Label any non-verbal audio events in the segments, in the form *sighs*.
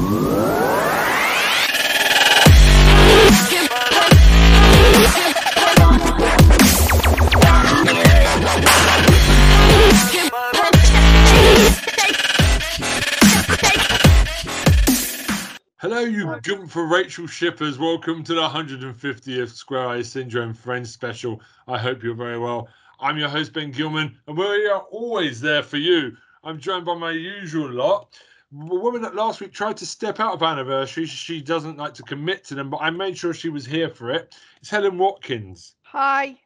Hello, you Gunther Rachel shippers. Welcome to the 150th Square Eyes Syndrome Friends Special. I hope you're very well. I'm your host, Ben Gilman, and we are always there for you. I'm joined by my usual lot. A woman that last week tried to step out of anniversary. She doesn't like to commit to them, but I made sure she was here for it. It's Helen Watkins. Hi.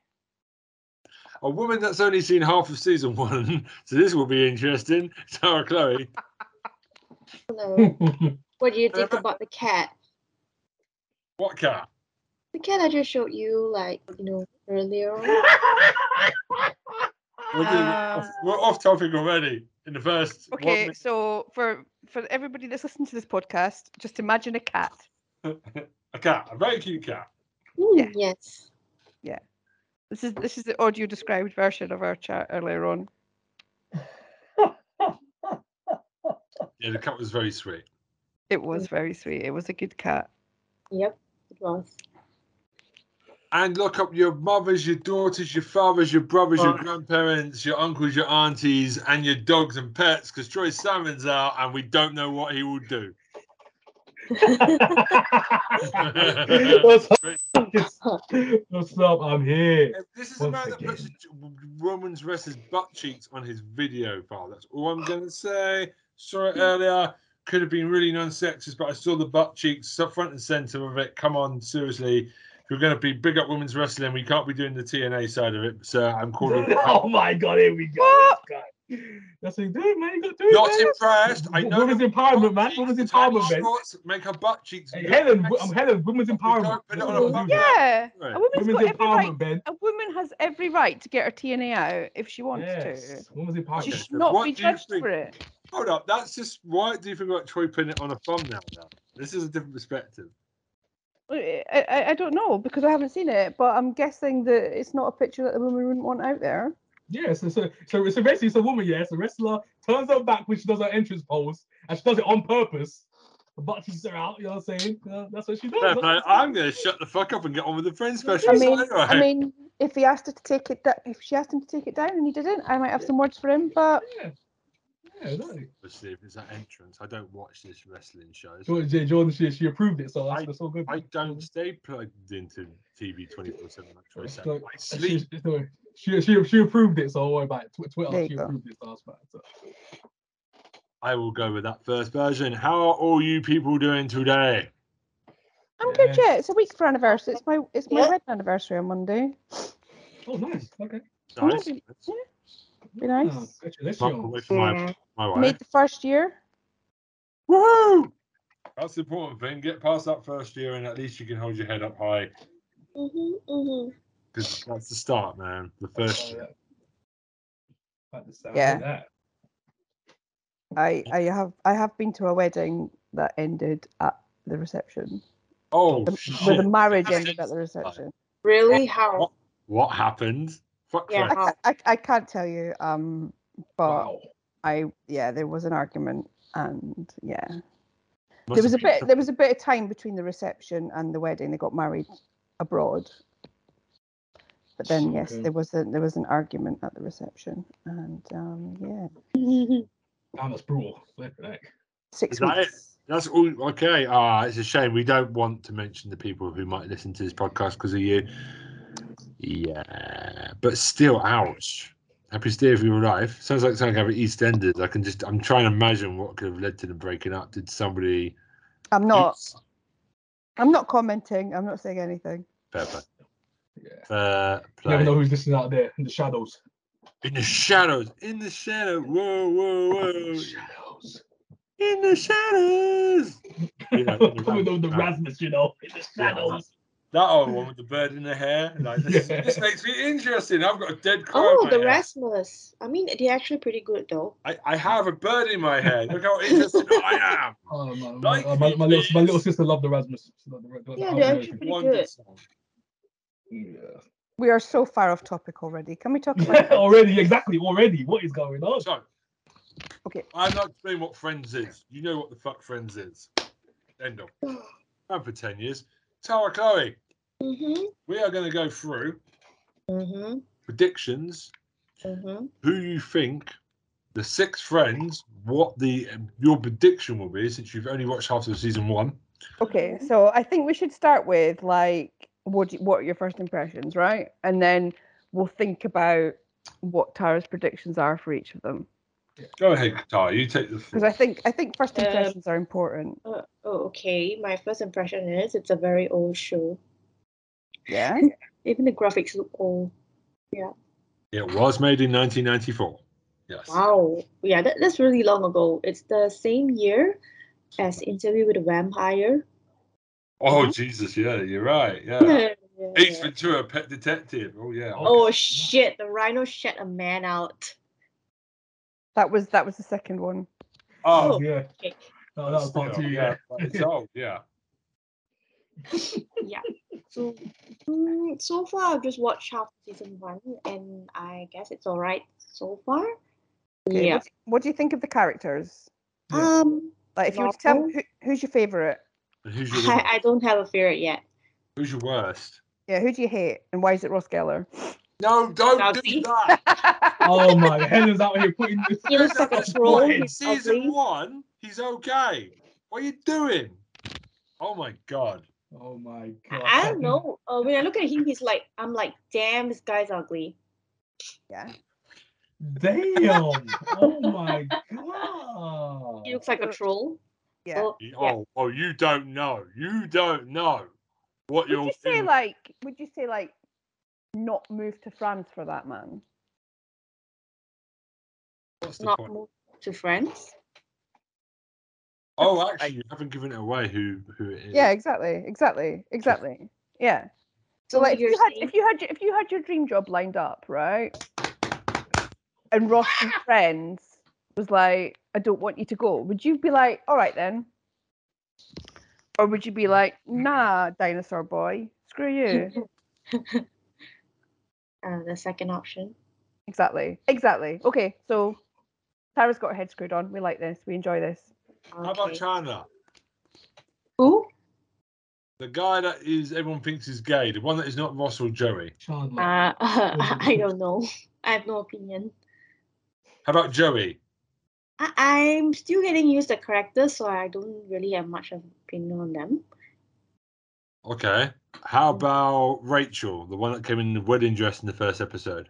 A woman that's only seen half of season *laughs* one, so this will be interesting. *laughs* Tara Chloe. Hello. *laughs* what do you think about the cat? What cat? The cat I just showed you, like, you know, earlier. on. We're, doing- Uh, we're off topic already in the first. Okay, minute. so for for everybody that's listening to this podcast, just imagine a cat. *laughs* a cat, a very cute cat. Yeah. Mm, yes. Yeah. This is this is the audio described version of our chat earlier on. *laughs* Yeah, the cat was very sweet. It was very sweet. It was a good cat. Yep. It was. And look up your mothers, your daughters, your fathers, your brothers, your grandparents, your uncles, your aunties, and your dogs and pets, because Troy Salmon's out and we don't know what he will do. What's up? What's up? I'm here. This is a man that puts women's wrestlers' butt cheeks on his video file. That's all I'm going to say. Saw it hmm. earlier. Could have been really non-sexist, but I saw the butt cheeks up front and center of it. Come on, seriously. If you're going to be big up women's wrestling, we can't be doing the TNA side of it. So I'm *laughs* calling. Oh my god, here we go. What? This guy. That's what you do, man. You got to do it. Not impressed. I know. Women's empowerment, man. Women's empowerment, man. Make her butt cheeks. Hey, Helen. I'm Helen. Women's empowerment. don't put it on a what bum. we do. Yeah, Right. a woman's Women's got every right. empowerment, Ben. A woman has every right to get her TNA out if she wants Yes. Women's to. empowerment. She Okay, should so not what be judged for it. Hold up. That's just why do you think about Troy putting it on a thumbnail now? This is a different perspective. I, I, I don't know because I haven't seen it, but I'm guessing that it's not a picture that the woman wouldn't want out there. Yeah, so, so, so, so basically, it's a woman, yeah. It's a wrestler, turns her back when she does her entrance pose, and she does it on purpose. The butt cheeks are out, you know what I'm saying? Uh, that's what she does. Fair play. I'm going to shut the fuck up and get on with the friend special. I mean, anyway, I mean, if he asked her to take it, da- if she asked him to take it down and he didn't, I might have some words for him. But Yeah. Yeah, exactly. obviously, if it's that entrance, I don't watch this wrestling show. so Jordan, J- Jordan she, she approved it, so that's, I- that's all good. I don't stay plugged into TV 24 7 like Troy said. I she, sleep. she, she, she approved it, so don't worry about it. Twitter, There you she go. approved it, so that's fine. So. I will go with that first version. How are all you people doing today? I'm good. Yeah. Yeah, it's a week for anniversary. It's my it's my Yeah. wedding anniversary on Monday. Oh, nice. Okay. Nice. Yeah. Be nice. Oh, congratulations. Month away from my, my wife. Made the first year. Woo! That's the important thing. Get past that first year, and at least you can hold your head up high. hmm hmm Because that's the start, man. The first year. yeah. Like the sound Yeah. of that. I I have I have been to a wedding that ended at the reception. Oh, The, shit. where the marriage ended at the reception. Really? How? What, what happened? Fuck Yeah, Christ. I, I, I can't tell you. Um, but Wow. I yeah, there was an argument, and yeah, Must there was a have been bit there was a bit of time between the reception and the wedding. They got married abroad. But then yes, Okay. there was a there was an argument at the reception, and um, yeah, *laughs* Damn, that's brutal. Flipping heck. six Is that it? weeks. That's all. Okay. Ah, it's a shame. We don't want to mention the people who might listen to this podcast because of you. Yeah, but still, ouch. Happy to hear of your life. Sounds like something out of EastEnders. I can just. I'm trying to imagine what could have led to them breaking up. Did somebody? I'm not. I'm not commenting. I'm not saying anything. Fair play. Yeah. Fair You never know who's listening out there in the shadows. In the shadows. In the shadow. Whoa, whoa, whoa. Shadows. In the shadows. *laughs* Yeah, Coming over the yeah. Rasmus, you know, in the shadows. That old one with the bird in the hair. Like this, Yeah. this makes me interesting. I've got a dead crow. Oh, in the my hair. Rasmus. I mean, they're actually pretty good though. I, I have a bird in my hair. Look how interesting I am. *laughs* Oh, my, Like my, my, my, little, my little sister loved the Rasmus. Loved the, the, the Yeah, Hard they're actually pretty Wonder good. Yeah. We are so far off topic already. Can we talk about? *laughs* already, exactly, already. What is going on? So, Okay. I'm not explaining what Friends is. You know what the fuck Friends is. End of. *sighs* And for 10 years. Tara Chloe, Mm-hmm. we are going to go through Mm-hmm. predictions. Mm-hmm. Who you think the six friends, what the your prediction will be since you've only watched half of season one. Okay, so I think we should start with like what do, what are your first impressions, right? And then we'll think about what Tara's predictions are for each of them. Go ahead, Tara. You take the Because. I think I think first Um, impressions are important. Uh, oh, okay. My first impression is it's a very old show. Yeah. Even the graphics look old. Yeah, it was made in 1994. Yes. Wow. Yeah, that, that's really long ago. It's the same year as Interview with a Vampire. Oh Jesus, yeah, you're right. Yeah. *laughs* Yeah. Ace Ventura, Pet Detective. Oh yeah. Oh shit! The rhino shat a man out. That was that was the second one. Oh, Oh, yeah. okay. No, that was part two. Yeah. but It's old, yeah. So, mm, so far I've just watched half season one, and I guess it's all right so far. Okay, Yeah. What, what do you think of the characters? Um, Like, if you were to tell who, who's your favorite? Who's *laughs* your I, I don't have a favorite yet. who's your worst? Yeah, who do you hate, and why is it Ross Geller? No, don't Now, do see? that. *laughs* Oh my, Helen's out here putting this. He looks like a troll. In season one, he's okay. What are you doing? Oh my god. Oh my god. I don't know. Uh, when I look at him, he's like, I'm like, damn, this guy's ugly. yeah. Damn. Oh *laughs* my god. He looks like a troll. Yeah. So, yeah. Oh, oh, you don't know. You don't know what Would you're you say like? Would you say like, not move to France for that man? What's the not point? move to friends. Oh, actually, you haven't given it away who who it is. Yeah, exactly, exactly, exactly. Yeah. So like, if you're had saying- if you had if you had your dream job lined up, right? And Ross and *laughs* friends was like, I don't want you to go. Would you be like, all right then? Or would you be like, nah, dinosaur boy, screw you? *laughs* uh, the second option. exactly, exactly. Okay, so Tara's got her head screwed on. We like this. We enjoy this. How about China? Who? The guy that is everyone thinks is gay, the one that is not Ross or Joey. Chandler. Uh, *laughs* I don't know. I have no opinion. How about Joey? I, I'm still getting used to characters, so I don't really have much of an opinion on them. Okay. How about Rachel, the one that came in the wedding dress in the first episode?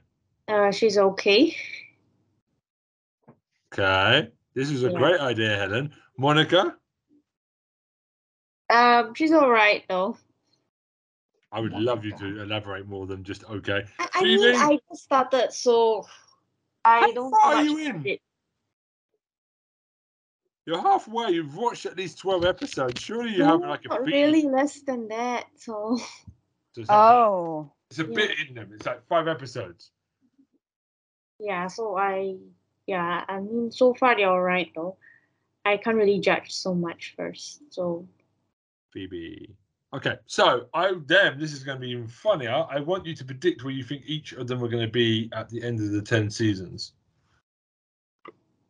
Uh, she's okay. Okay. This is a Yeah. great idea, Helen. Monica? Um, she's all right though. I would love you to elaborate more than just okay. I, I mean, Phoebe? I just started, so I How don't. far know are you in? It. You're halfway. You've watched at least 12 episodes. Surely you have like a not bit. really less than that. So It's not- Oh, It's a yeah. bit in them. It's like five episodes. yeah, so I yeah, I mean, so far they're all right though. I can't really judge so much first. So Phoebe. Okay, so I damn, this is going to be even funnier. I want you to predict where you think each of them are going to be at the end of the 10 seasons.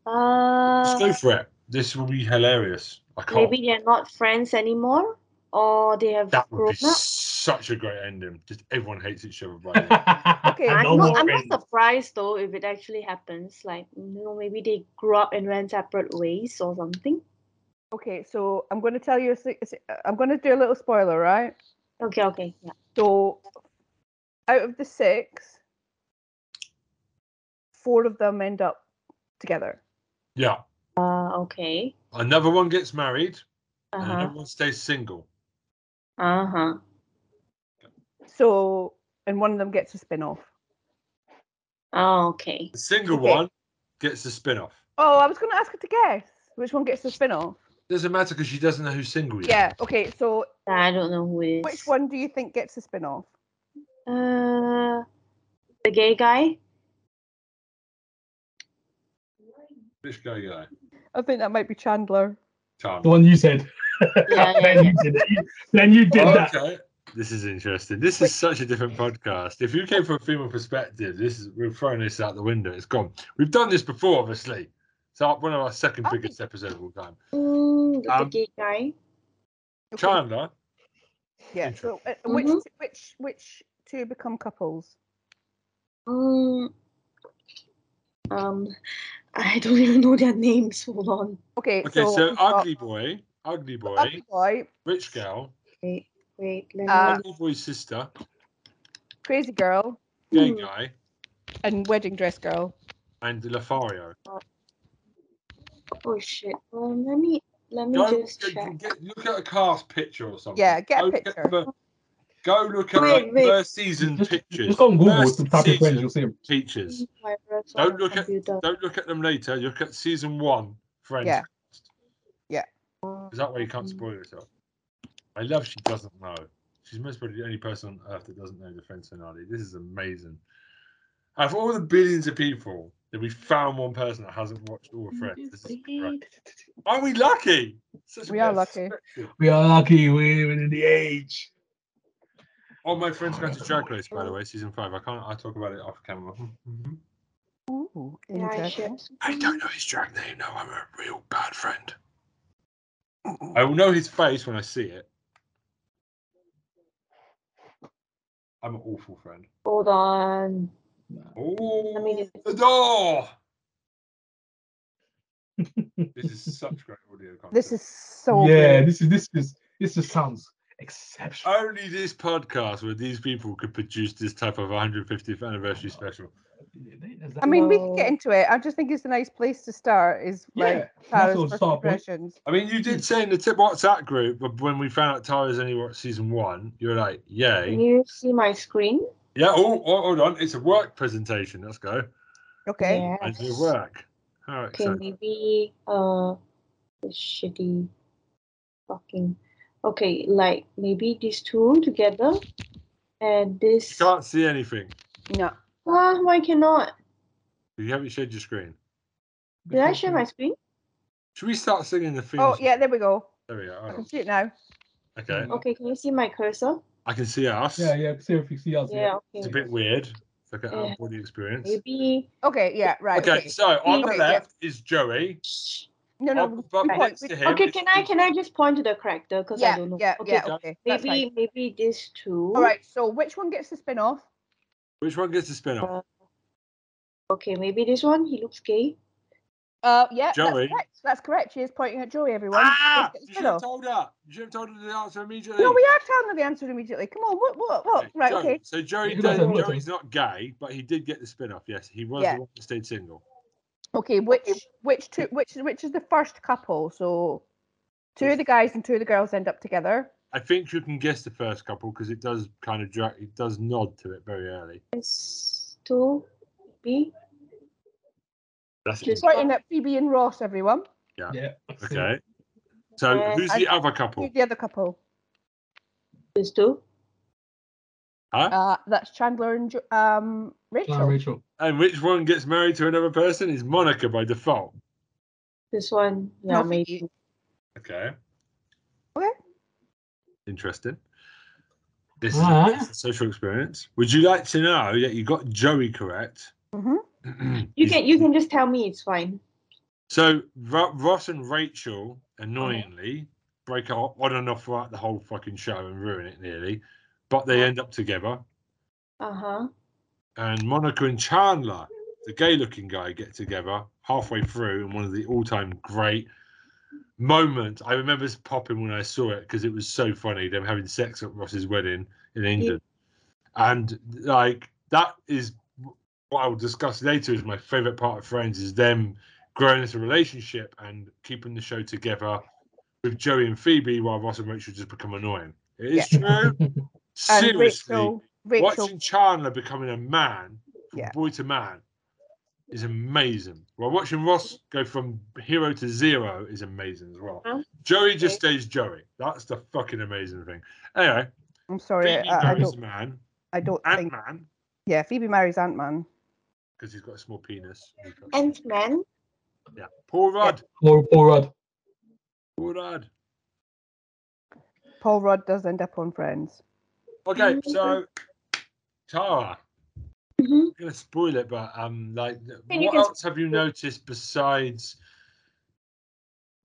Let's go uh, for it. This will be hilarious. I can't. maybe they're not friends anymore, or they have That grown up. Such a great ending. Just everyone hates each other. Right? *laughs* Okay, I'm, no not, I'm not surprised though if it actually happens. Like, you know, maybe they grew up and ran separate ways or something. okay. So I'm going to tell you. A, se- a se- I'm going to do a little spoiler, right? Okay, okay, yeah. So, out of the six, four of them end up together. yeah. Uh, okay. Another one gets married, Uh and huh. everyone stays single. Uh huh. So, and one of them gets a spin off. Oh, okay. The single Okay. one gets the spin off. Oh, I was going to ask her to guess which one gets the spin off. Doesn't matter because she doesn't know who's single yet. Yeah. Okay. So, I don't know who it is. which one do you think gets the spin off? Uh, the gay guy. Which guy guy? I think that might be Chandler. The one you said. Yeah, yeah, *laughs* then you did it. You- Then you did that. okay. This is interesting. This is such a different podcast. If you came from a female perspective, this is we're throwing this out the window. It's gone. We've done this before, obviously. It's our, one of our second biggest episodes of all time. Mm, the, the Um, gay guy. Okay, Chandler. Yeah. So uh, which Mhm. which which two become couples? Um, um, I don't even know their names. Hold on. Okay. Okay, so, we've got ugly boy, ugly boy, Ugly boy, rich girl, Wait, wait. Let Uh, me. ugly boy's sister, crazy girl, gay Hmm. guy, and wedding dress girl. and Lothario. Oh shit. Um, let me let me Go just get- check. get- look at a cast picture or something. Yeah, get a Go picture. the- go look at Wait, like wait. first season pictures. just go on Google First to type in friends, season you'll see him. Pictures. Don't look at computer. don't look at them later. Look at season one. Friends. Yeah. Yeah. Is that way you can't spoil yourself? I love she doesn't know. She's most probably the only person on earth that doesn't know the Friends finale. This is amazing. Out of all the billions of people, that we found one person that hasn't watched all of Friends. This is. Are we lucky? Such We are lucky. We are lucky we're in the age. Oh, my friend's oh, going to Drag Race, by the way, season five. I can't. I talk about it off camera. *laughs* Ooh, I interesting. I don't know his drag name. No, I'm a real bad friend. I will know his face when I see it. I'm an awful friend. Hold on. Oh, me just- the door. *laughs* this is such great audio content. This is so yeah, good. this is this is this just sounds exceptional. only this podcast where these people could produce this type of 150th anniversary special. I mean, we can get into it. I just think it's a nice place to start. Is yeah, like that's Tara's first start impressions. I mean, you did say in the tip WhatsApp group but when we found out Tara's only watched season one, you were like, "Yay!" Can you see my screen? Yeah. Oh, oh, hold on. It's a work presentation. Let's go. Okay. I do Yes. work. All right. Okay, So, maybe uh, this shitty fucking. Okay, like maybe these two together, and this. you this. can't see anything. No. Ah, why cannot? You haven't shared your screen. Did I share my screen? Should we start singing the theme? Oh yeah, there we go. There we are. I can see it now. Okay. Okay, can you see my cursor? I can see us. Yeah, yeah. See if you see us. Yeah. okay. It's a bit weird. It's like an Yeah. out of body experience. Maybe. Okay. Yeah. Right. Okay, Okay. so on the Okay, yeah. left is Joey. No, no. Up above point- we- to him Okay, can I can I just point to the character because I Yeah. don't know. Yeah. okay, Yeah. Okay. Maybe fine. maybe these two. All right. So which one gets the spin off? Which one gets the spin off? Okay, maybe this one. He looks gay. Uh, yeah, Joey. that's correct. That's correct. She is pointing at Joey. Everyone. ah! Let's get the You should have told her. You should have told her the answer immediately. No, we are telling her the answer immediately. Come on. What? What? What? Okay, Right. Joey- Okay. So Joey, does, Joey's not gay, but he did get the spin off. Yes, he was Yeah. the one that stayed single. Okay. Which? Which two? Which? Which is the first couple? So, two of the guys and two of the girls end up together. I think you can guess the first couple because it does kind of drag, it does nod to it very early. It's two. B. That's Just- Pointing at Phoebe and Ross. Everyone. Yeah. I see. okay. *laughs* So Uh, who's the other couple? Who's the other couple? These two. Huh? Uh, that's Chandler and Jo- um Rachel. Ah, Rachel. And which one gets married to another person is Monica by default. This one. Yeah, No, maybe. Okay. Okay. Interesting. This Alright. is a social experience. Would you like to know that you got Joey correct? Mhm. *clears throat* You can you can just tell me it's fine. So Ro- Ross and Rachel, annoyingly, break up on and off throughout the whole fucking show and ruin it nearly, but they end up together. Uh huh. And Monica and Chandler, the gay-looking guy, get together halfway through, and one of the all-time great moments. I remember this popping when I saw it because it was so funny. Them having sex at Ross's wedding in England, and like that is what I will discuss later. Is my favorite part of Friends is them growing as a relationship and keeping the show together with Joey and Phoebe, while Ross and Rachel just become annoying. It is true. *laughs* And Seriously, Rachel. Rachel. watching Chandler becoming a man from Yeah. boy to man is amazing. Well, watching Ross go from hero to zero is amazing as well. Huh? Joey just stays Joey. That's the fucking amazing thing. Anyway, I'm sorry. Phoebe I, I marries don't. man, I don't Ant think. Man, Yeah, Phoebe marries Ant Man. because he's got a small penis. He's Ant Man. yeah, Paul Rudd. Paul poor Rod. Paul Rudd. Paul Rudd does end up on Friends. Okay, so Tara. hmm I'm gonna spoil it, but um, like, you what else have you noticed besides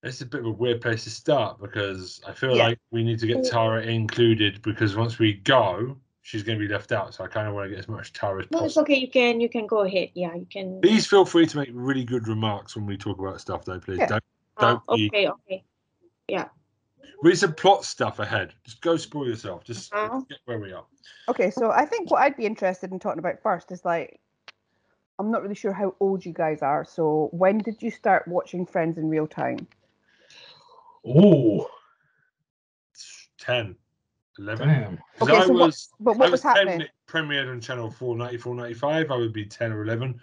It's a bit of a weird place to start because I feel Yeah. like we need to get Tara included because once we go, she's going to be left out. So I kind of want to get as much Tara as No, it's okay. You can you can go ahead. Yeah, you can. Please feel free to make really good remarks when we talk about stuff, though. Please Yeah. don't Oh, don't be- okay, okay. Read some plot stuff ahead. Just go spoil yourself. Just Uh-huh. get where we are. Okay, so I think what I'd be interested in talking about first is like, I'm not really sure how old you guys are. So when did you start watching Friends in real time? Oh, 10, 11. damn. 'Cause Okay, I so what- was, But I what was was happening? when it premiered on Channel 4, 94, 95. I would be 10 or 11.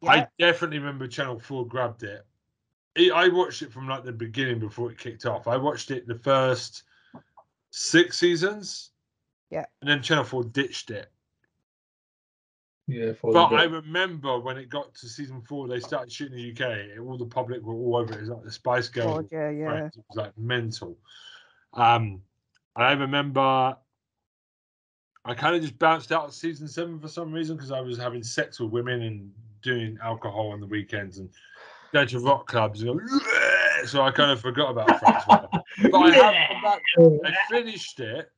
Yeah. I definitely remember Channel 4 grabbed it. It- I watched it from like the beginning before it kicked off. I watched it the first six seasons. Yeah. And then Channel 4 ditched it. Yeah, But I remember when it got to season four, they started shooting in the UK. All the public were all over it. It was like the Spice Girls. God, yeah, yeah. Friends. It was like mental. Um, I remember I kind of just bounced out of season seven for some reason because I was having sex with women and doing alcohol on the weekends and going to rock clubs. And go, so I kind of forgot about Friends. but I have. I finished it.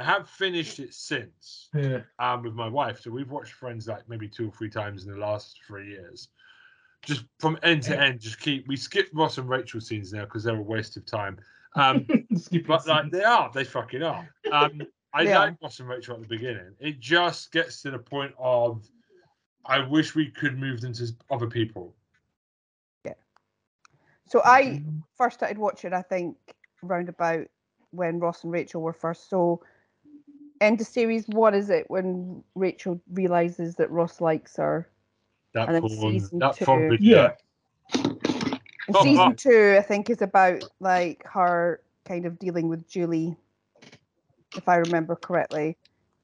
I have finished it since yeah. um, with my wife. So we've watched Friends like maybe two or three times in the last three years. Just from end to end, just keep. We skip Ross and Rachel scenes now because they're a waste of time. Um, *laughs* but like scenes. they are, they fucking are. Um, I Yeah. like Ross and Rachel at the beginning. It just gets to the point of, I wish we could move them to other people. So I mm-hmm. first started watching, I think, round about when Ross and Rachel were first. So end of series one is it when Rachel realizes that Ross likes her? That And then season that two. porn. Yeah. And Oh, season wow. *laughs* two, I think, is about like her kind of dealing with Julie, if I remember correctly.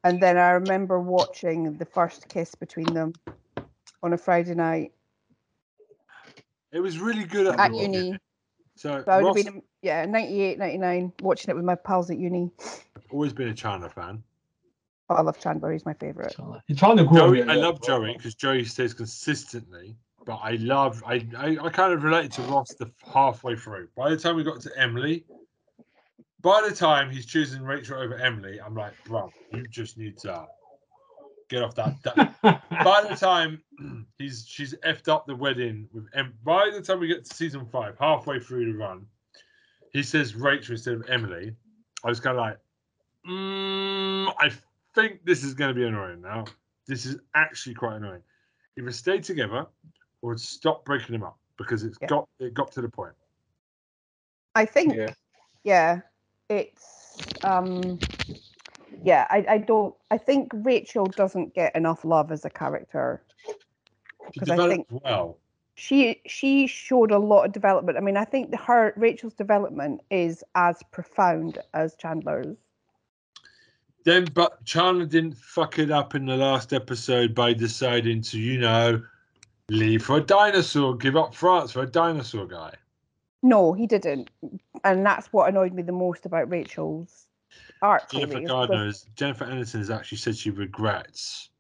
And then I remember watching the first kiss between them on a Friday night It was really good at, at uni. beginning. So So I would Ross, have been, yeah, 98, 99, watching it with my pals at uni. always been a Chandler fan. Oh, I love Chandler. He's my favorite. You're trying to grow. Joey, me a I love bro. Joey because Joey stays consistently. But I love, I, I, I kind of related to Ross the halfway through. By the time we got to Emily, by the time he's choosing Rachel over Emily, I'm like, bro, you just need to get off that. that. *laughs* by the time he's she's effed up the wedding with em, by the time we get to season five, halfway through the run, he says Rachel instead of Emily. I was kind of like, mm, I think this is going to be annoying now. This is actually quite annoying. Either stay together or stop breaking them up because it's Yeah. got it got to the point. I think, yeah. yeah, it's, um, yeah, I, I don't, I think Rachel doesn't get enough love as a character. because I think- well. She she showed a lot of development. I mean, I think her Rachel's development is as profound as Chandler's. Then, but Chandler didn't fuck it up in the last episode by deciding to, you know, leave for a dinosaur, give up France for a dinosaur guy. No, he didn't, and that's what annoyed me the most about Rachel's arc. Jennifer really, is Gardner, is, Jennifer Aniston has actually said she regrets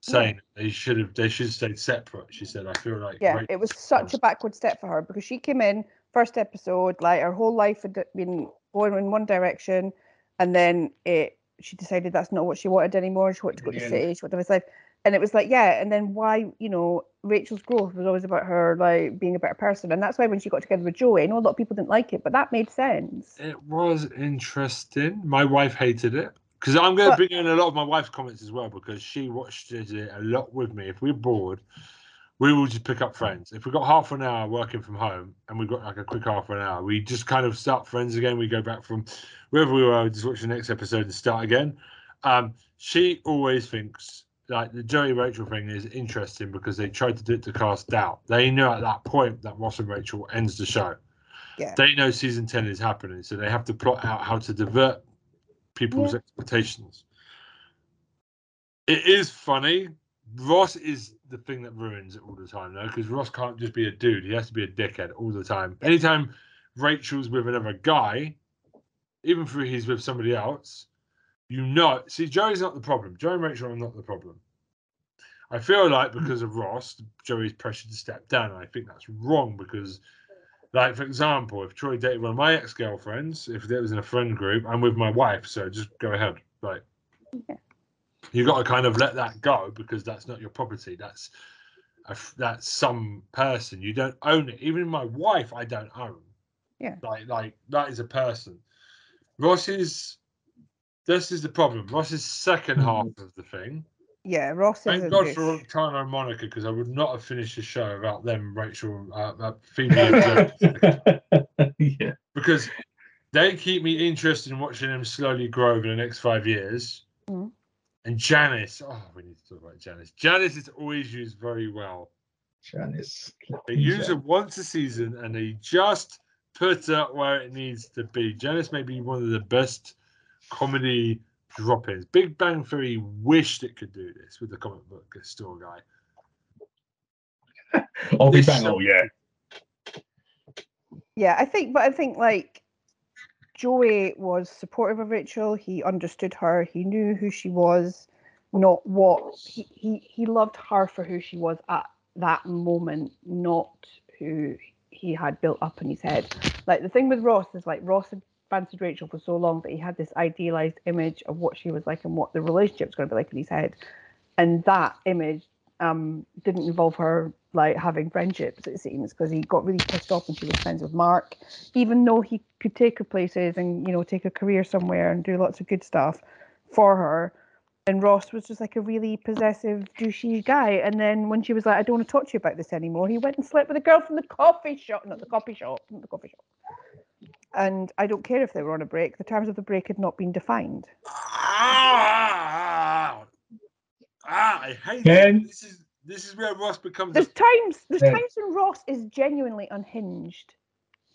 saying they should have, they should have stayed separate. She said, "I feel like yeah, it was such a backward step for her because she came in first episode, like her whole life had been going in one direction, and then it she decided that's not what she wanted anymore. She wanted to go to the Yeah. city. She wanted to have a life, and it was like yeah. And then why you know Rachel's growth was always about her like being a better person, and that's why when she got together with Joey, I know a lot of people didn't like it, but that made sense. It was interesting. My wife hated it because I'm going to bring in a lot of my wife's comments as well because she watched it a lot with me. If we're bored, we will just pick up Friends. If we've got half an hour working from home and we've got like a quick half an hour, we just kind of start Friends again. We go back from wherever we were, just watch the next episode and start again. Um, she always thinks like the Joey Rachel thing is interesting because they tried to do it to cast doubt. They knew at that point that Ross and Rachel ends the show Yeah. they know season 10 is happening so they have to plot out how to divert people's Yeah. expectations it is funny ross is the thing that ruins it all the time though because ross can't just be a dude he has to be a dickhead all the time anytime rachel's with another guy even if he's with somebody else you know see joey's not the problem joey and rachel are not the problem i feel like hmm. because of ross joey's pressured to step down and i think that's wrong because Like for example, if Troy dated one of my ex girlfriends, if it was in a friend group, I'm with my wife, so just go ahead. Like Yeah. you got to kind of let that go because that's not your property. That's a, that's some person. You don't own it. Even my wife, I don't own. Yeah. Like like that is a person. Ross is. This is the problem. Ross's second Hmm. half of the thing. Yeah, Ross is. Thank God for Tana and Monica because I would not have finished the show without them, Rachel, uh, uh, *laughs* Phoebe, yeah. because they keep me interested in watching them slowly grow over the next five years. Mhm. And Janice, oh, we need to talk about Janice. Janice is always used very well. Janice. They use her once a season and they just put her where it needs to be. Janice may be one of the best comedy drop-ins. Big Bang Theory wished it could do this with the comic book store guy. Oh, Big This Bang. Oh, yeah. Yeah, I think, but I think like Joey was supportive of Rachel. He understood her. He knew who she was, not what he he he loved her for who she was at that moment, not who he had built up in his head. Like the thing with Ross is like Ross had fancied Rachel for so long that he had this idealized image of what she was like and what the relationship was going to be like in his head, and that image um didn't involve her like having friendships it seems because he got really pissed off when she was friends with mark. Even though he could take her places and you know take a career somewhere and do lots of good stuff for her and ross was just like a really possessive douchey guy. And then when she was like i don't want to talk to you about this anymore he went and slept with a girl from the coffee shop not the coffee shop not the coffee shop and i don't care if they were on a break the terms of the break had not been defined Ah, ah, I hate Ken? it. This is this is where Ross becomes there's a, times there's Yeah. times when ross is genuinely unhinged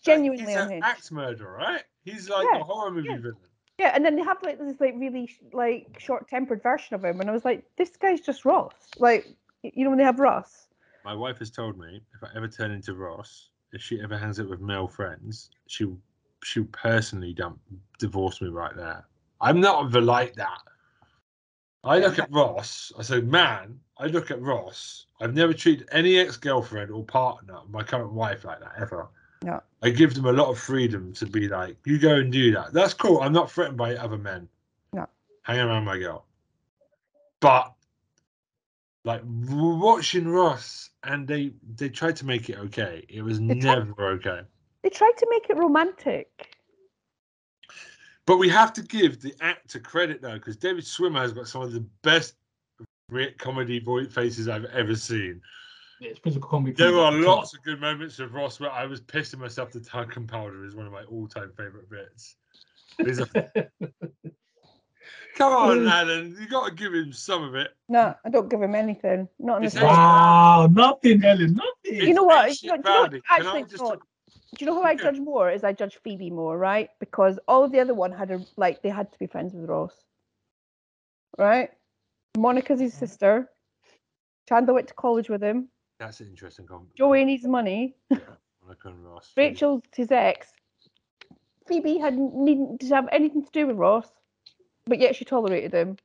Genuinely he's genuinely an unhinged axe murderer, right? He's like Yeah, a horror movie yeah. villain. Yeah, and then they have like this like really like short-tempered version of him, and I was like, this guy's just Ross. Like, you know when they have Ross. My wife has told me if I ever turn into Ross, if she ever hangs out with male friends, she she'll personally dump divorce me right there. I'm not ever like that. I look at Ross, I say, man, I look at Ross. I've never treated any ex-girlfriend or partner, my current wife, like that ever. Yeah. I give them a lot of freedom to be like, you go and do that. That's cool. I'm not threatened by other men. No. Hang around my girl. But like watching Ross and they they tried to make it okay. It was They tried- never okay. They tried to make it romantic. But we have to give the actor credit though, because David Schwimmer has got some of the best re- comedy voice faces I've ever seen. It's physical comedy. There are lots of good moments of Ross where I was pissing myself. The talcum powder is one of my all-time favorite bits. A- *laughs* Come on, mm. Alan, you got to give him some of it. No, I don't give him anything. Not in It's this. Wow, nothing, Helen, nothing. You know what? It's You know, you know actually valid. Can I just not- talk- Do you know who I judge more? Is I judge Phoebe more, right? Because all of the other one had a like they had to be friends with Ross, right? Monica's his mm-hmm. sister. Chandler went to college with him. That's an interesting comment. Joey needs money. *laughs* Monica and Ross. Rachel's his ex. Phoebe had needn't to have anything to do with Ross, but yet she tolerated him,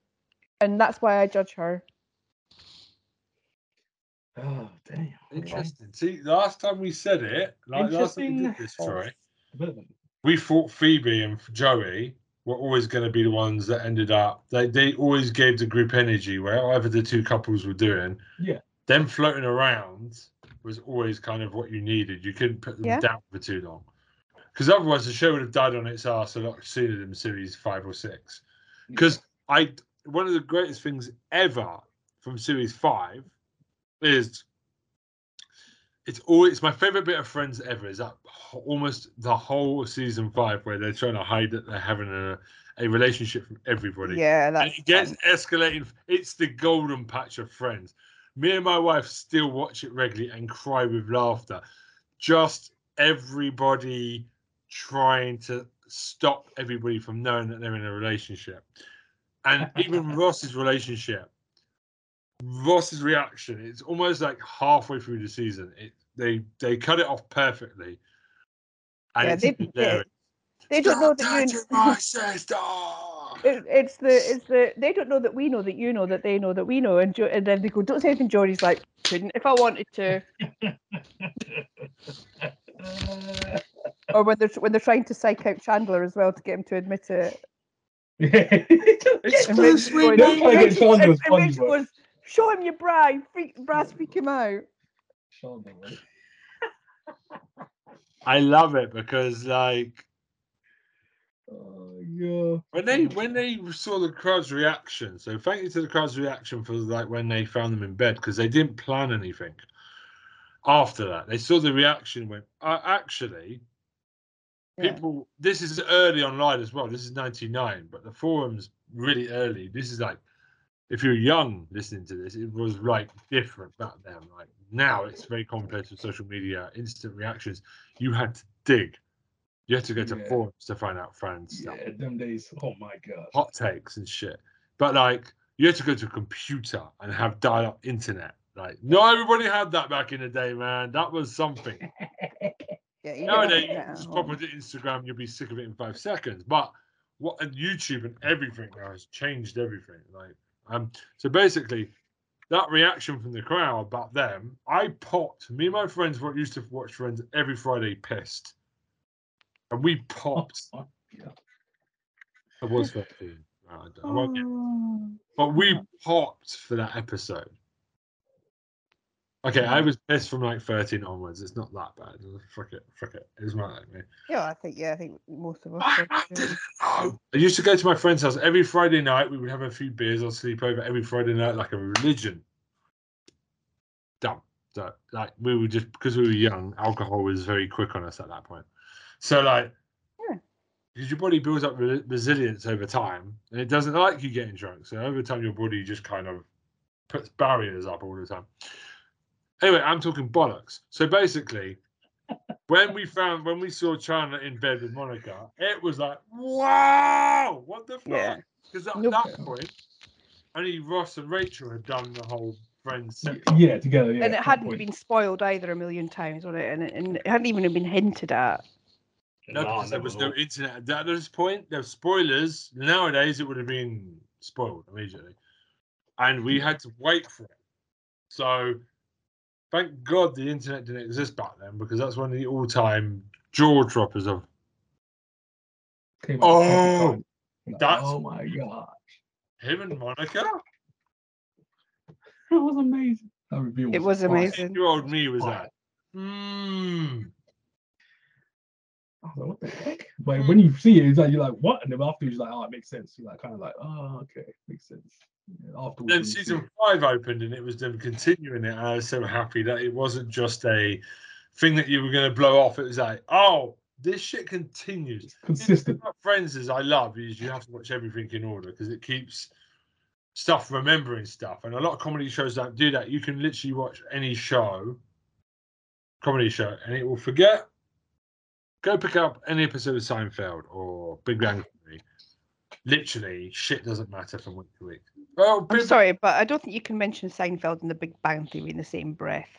and that's why I judge her. Oh, damn. Interesting. See, last time we said it, like last time we did this, Troy, Development. we thought Phoebe and Joey were always going to be the ones that ended up. They they always gave the group energy, wherever the two couples were doing. Yeah. Them floating around was always kind of what you needed. You couldn't put them Yeah. down for too long, because otherwise the show would have died on its ass a lot sooner than series five or six. Because I one of the greatest things ever from series five is it's all it's my favorite bit of Friends ever is that almost the whole season five where they're trying to hide that they're having a, a relationship from everybody. Yeah, and that's it gets fun. escalating. It's the golden patch of Friends. Me and my wife still watch it regularly and cry with laughter. Just everybody trying to stop everybody from knowing that they're in a relationship. And even *laughs* Ross's relationship, Ross's reaction, it's almost like halfway through the season. It they they cut it off perfectly. And Yeah, it's they- hilarious. They don't know that you. touching my sister! *laughs* It, it's the it's the they don't know that we know that you know that they know that we know and jo- and then they go don't say anything. Joey's like couldn't if I wanted to. *laughs* Or when they're when they're trying to psych out Chandler as well to get him to admit it. *laughs* It's And so Rachel's sweet. going, That's why I get Rachel- Chandler was and funny, Rachel but- goes, show him your bra, freak, bra, freak him out. Chandler, *laughs* man. I love it because like Oh, yeah. when they when they saw the crowd's reaction. So thank you to the crowd's reaction for like when they found them in bed because they didn't plan anything. After that, they saw the reaction. and Went uh, actually. Yeah. People, this is early online as well. This is 99, but the forums really early. This is like, if you're young listening to this, it was like different back then. Like now, it's very complex with social media, instant reactions. You had to dig. You had to go to Yeah. forums to find out friends stuff, Yeah, them days. Oh my god. hot takes and shit. But like, you had to go to a computer and have dial-up internet. Like, not everybody had that back in the day, man. That was something. *laughs* Yeah, you Nowadays, don't you just pop at onto Instagram, you'll be sick of it in five seconds. But what and YouTube and everything now has changed everything. Like, um, so basically, that reaction from the crowd about them, I popped. Me and my friends what used to watch Friends every Friday, pissed, and we popped. Oh, yeah. I was thirteen. I don't- I Oh. but we popped for that episode. Okay, I um, was pissed from like 13 onwards. It's not that bad. Fuck it, fuck it. It was my like me. Yeah, I think yeah, I think most of us. I, I didn't know. I used to go to my friend's house every Friday night. We would have a few beers or sleep over every Friday night like a religion. Dumb. So, like we were just because we were young, alcohol was very quick on us at that point. So like, Yeah. because your body builds up re- resilience over time, and it doesn't like you getting drunk. So over time, your body just kind of puts barriers up all the time. Anyway, I'm talking bollocks. So basically, when we found when we saw Chandler in bed with Monica, it was like, wow, what the fuck? Yeah. Because at Nope. that point, only Ross and Rachel had done the whole friends. Set. Yeah, together. Yeah. and it hadn't point. been spoiled either a million times, was it? And it, and it hadn't even been hinted at. No, Nah, because there was no internet at this point. There were spoilers. Nowadays, it would have been spoiled immediately, and we hmm. had to wait for it. So, thank God the internet didn't exist back then because that's one of the all-time jaw droppers of Came out at the Oh, that's- oh my god, him and Monica. that was amazing. That reveal It was fire. amazing. Year-old me was Fire. like, hmm. I was like, what the heck? But when you see it, it's like you're like, what? And then afterwards, you're like, oh, it makes sense. You're like, kind of like, oh, okay, makes sense. Afterwards, then when you see season five opened and it was them continuing it. And I was so happy that it wasn't just a thing that you were going to blow off. It was like, oh, this shit continues. It's consistent. What Friends is I love is you have to watch everything in order because it keeps stuff remembering stuff. And a lot of comedy shows don't do that. You can literally watch any show, comedy show, and it will forget. Go pick up any episode of Seinfeld or Big Bang Theory. Literally, shit doesn't matter from week to week. Oh, I'm Big sorry, but I don't think you can mention Seinfeld and The Big Bang Theory in the same breath.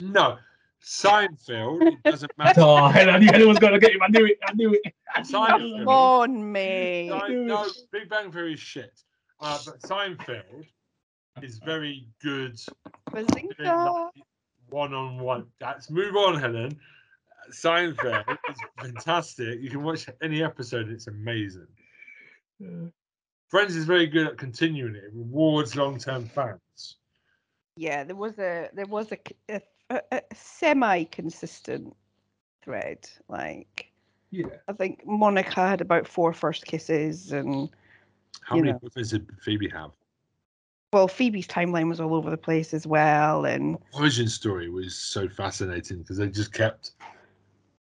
No, Seinfeld. It doesn't *laughs* matter. Oh, I knew it was gonna get him. I knew it. I knew it. Seinfeld. Come on, mate. Sein- no, Big Bang Theory is shit. Uh, but Seinfeld is very good. Bazinga. One on one. Let's move on, Helen. Seinfeld is fantastic. You can watch any episode, it's amazing. Friends is very good at continuing it. It rewards long term fans. Yeah, there was a there was a a semi-consistent thread. Like yeah. I think Monica had about four first kisses, and How many know. did Phoebe have? well, Phoebe's timeline was all over the place as well. And Origin story was so fascinating because they just kept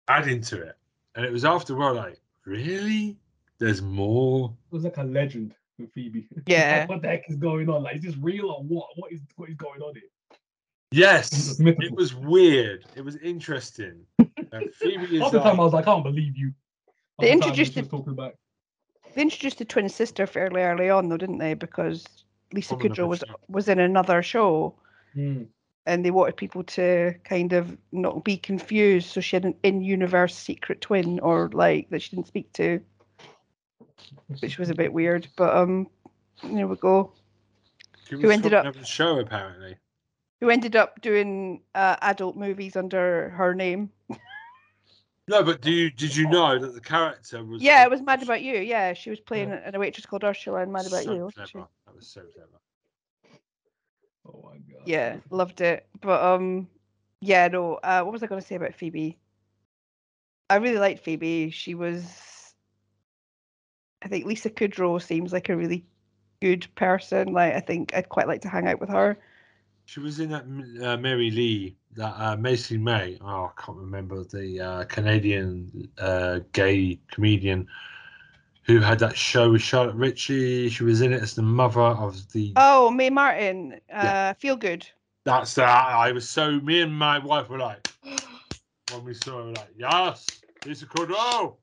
adding to it. And it was after a while like, really? There's more? It was like a legend with Phoebe. *laughs* Yeah. Like, what the heck is going on? Like, is this real or what? What is what is going on here? Yes, It's it was weird. It was interesting. *laughs* Uh, Phoebe is Half the time I was like, I can't believe you. They Half the introduced she was it- talking about. they introduced the twin sister fairly early on, though, didn't they? Because Lisa From another Kudrow was show. was in another show, Hmm. and they wanted people to kind of not be confused. So she had an in-universe secret twin, or like that she didn't speak to, which was a bit weird. But um, there we go. she who ended up- another show apparently. Who ended up doing uh, adult movies under her name? No, but do you did you know that the character was? Yeah, it was Mad About You. Yeah, she was playing in a waitress called Ursula in Mad About so You. clever. That was so clever. Oh my god. Yeah, loved it. But um, yeah, no. Uh, what was I going to say about Phoebe? I really liked Phoebe. She was, I think Lisa Kudrow seems like a really good person. Like I think I'd quite like to hang out with her. She was in that uh, Mary Lee, that uh, Macy May. Oh, I can't remember the uh, Canadian uh, gay comedian who had that show with Charlotte Ritchie. She was in it as the mother of the. Oh, Mae Martin. Uh, Yeah. Feel good. That's that. I was so. Me and my wife were like, *gasps* when we saw her, we were like, yes, Lisa Kudrow.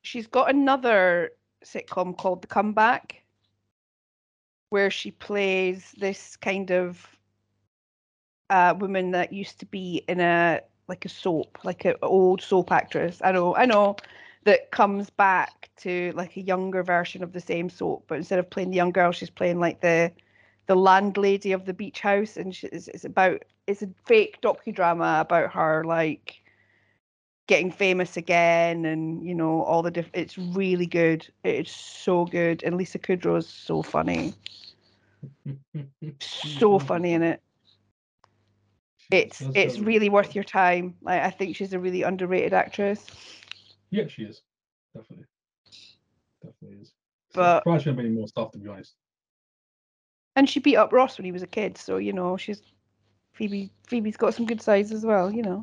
She's got another sitcom called The Comeback, where she plays this kind of uh, woman that used to be in a like a soap, like an old soap actress. I know, I know, that comes back to like a younger version of the same soap, but instead of playing the young girl, she's playing like the the landlady of the beach house, and she, it's, it's about it's a fake docudrama about her like getting famous again and you know all the diff- it's really good it's so good and lisa kudrow is so funny so *laughs* funny in it it's That's it's really worth your time like i think she's a really underrated actress Yeah, she is. Definitely. Definitely is. But- Surprised she hasn't made more stuff to be honest. and she beat up ross when he was a kid so you know she's phoebe phoebe's got some good sides as well you know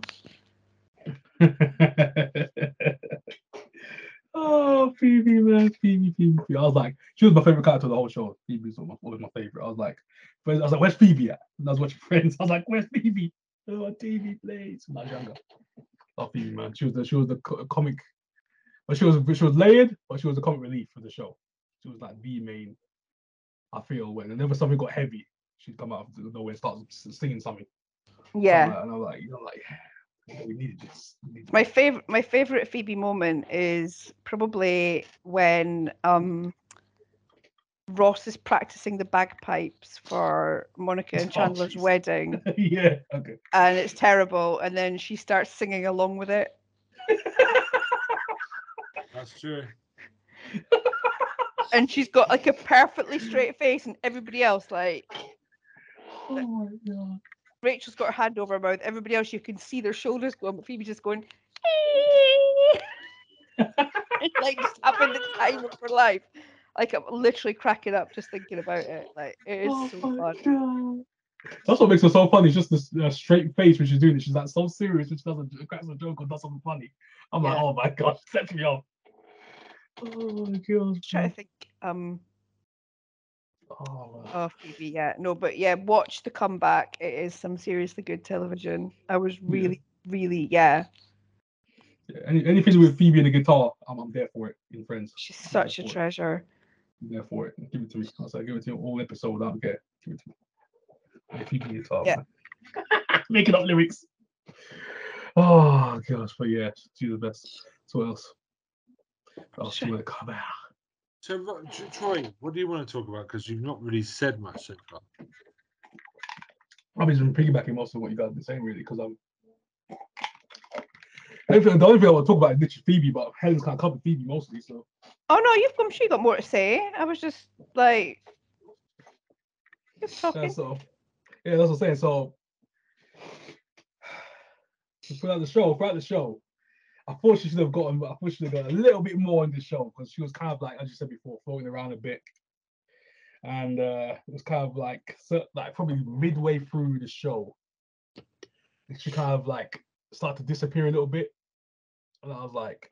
*laughs* oh, Phoebe, man, Phoebe, Phoebe, Phoebe. I was like, she was my favorite character of the whole show. Phoebe's always always my favorite. I was like, I was like, where's Phoebe at? And I was watching *laughs* Friends. I was like, where's Phoebe? Oh, TV, please. When I was younger. Oh, Phoebe, man, she was the she was the co- comic, but she was she was layered, but she was the comic relief for the show. She was like the main. I feel when whenever something got heavy, she'd come out of nowhere and start singing something. yeah and I'm like, you know, like, yeah, we needed this. We needed my favorite my favorite phoebe moment is probably when um ross is practicing the bagpipes for monica and Oh, chandler's jeez. wedding *laughs* yeah. Okay. and it's terrible and then she starts singing along with it That's true. *laughs* and she's got like a perfectly straight face and everybody else like Oh my god. Rachel's got her hand over her mouth everybody else you can see their shoulders going but phoebe's just going *laughs* like just having the time of her life like i'm literally cracking up just thinking about it like it is Oh so fun God. That's what makes her so funny. It's just this uh, straight face when she's doing it. She's like so serious when she does a cracks a joke or does something funny. I'm like, oh my god, *laughs* sets me off. Oh my god. trying to think um Oh, oh phoebe yeah no but yeah watch the comeback it is some seriously good television i was really really yeah Yeah, any, anything with Phoebe and the guitar, I'm, I'm there for it in Friends. she's I'm such a it. treasure I'm there for it. Give it to me. I said, give it to me all episode. I don't care. Give it to me. Yeah, Phoebe and guitar. Yeah. *laughs* Making up lyrics. Oh gosh, but yeah, she's the best. So what else? Oh, she Sure. want to come out. So, Troy, what do you want to talk about? Because you've not really said much so far. I've been piggybacking most of what you guys have been saying, really, because I'm. The only thing the only thing I want to talk about is literally Phoebe, but Helen's kind of covered Phoebe mostly, so. oh no you've i'm sure you got more to say i was just like just Yeah, talking so yeah, that's what I'm saying. So *sighs* throughout the show, throughout the show, I thought she should have gotten, I thought she should have got a little bit more in the show because she was kind of like, as you said before, floating around a bit, and uh, it was kind of like, so, like probably midway through the show, she kind of like started to disappear a little bit, and I was like,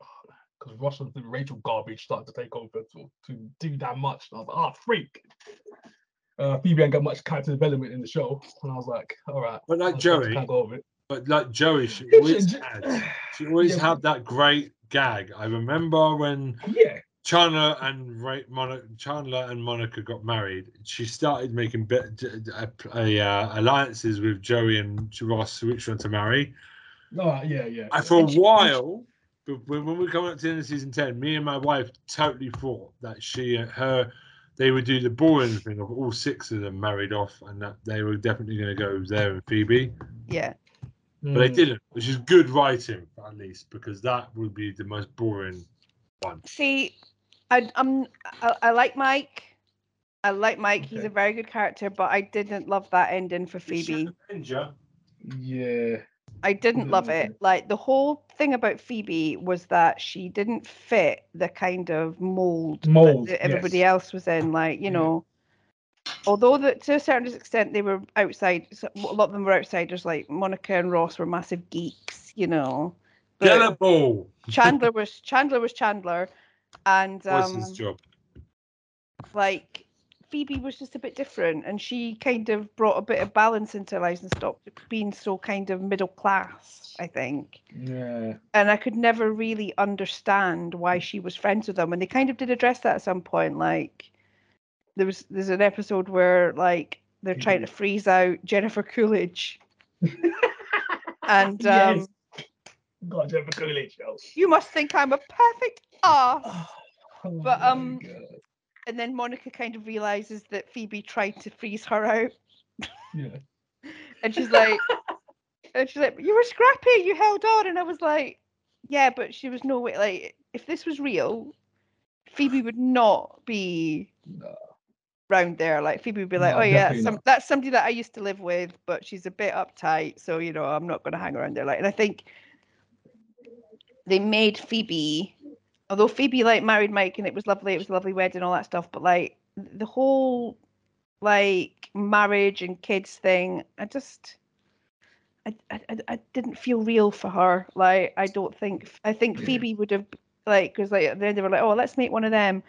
because Ross and Rachel garbage started to take over to, to do that much. And I was like, oh freak. Uh, Phoebe ain't got much character development in the show, and I was like, all right. But like Joey, kinda go over it. But like Joey, she always had, she always Yeah, had that great gag. I remember when Yeah, Chandler and Ray, Monica, Chandler and Monica got married. She started making bit, d- d- a, a, uh, alliances with Joey and Ross, which one to marry. no, yeah, yeah. And for a she- while, but when, when we come up to the end of season ten, me and my wife totally thought that she, and her, they would do the boring thing of all six of them married off, and that they were definitely going to go there and Phoebe. yeah but they Mm. didn't, which is good writing at least because that would be the most boring one. See, I, I'm I, I like Mike. I like Mike. He's a very good character, but I didn't love that ending for Phoebe. Avenger. Yeah. I didn't love Mm. it. Like the whole thing about Phoebe was that she didn't fit the kind of mold, Mold, that everybody yes. else was in. Like you Yeah. know, although that to a certain extent they were outside. so- A lot of them were outsiders. Like Monica and Ross were massive geeks. You know, but Yellow ball. Chandler was Chandler was Chandler, and What's um, his job? like Phoebe was just a bit different, and she kind of brought a bit of balance into her lives and stopped being so kind of middle class. I think Yeah. and I could never really understand why she was friends with them. And they kind of did address that at some point. Like there was there's an episode where like they're trying to freeze out Jennifer Coolidge, *laughs* and um, Yes. God, Jennifer Coolidge. Oh. you must think I'm a perfect ass. Oh But, um. And then Monica kind of realizes that Phoebe tried to freeze her out, Yeah. *laughs* and she's like, and she's like, you were scrappy, you held on, and I was like, yeah, but she was no way. Like if this was real, Phoebe would not be No. Round there. Like Phoebe would be like, No, oh yeah, some, that's somebody that I used to live with, but she's a bit uptight, so you know I'm not going to hang around there. Like, and I think they made Phoebe, although Phoebe like married Mike and it was lovely, it was a lovely wedding, all that stuff, but like the whole like marriage and kids thing, I just. I, I, I- didn't feel real for her. Like I don't think I think Yeah. Phoebe would have like because like at the end they were like, oh let's make one of them,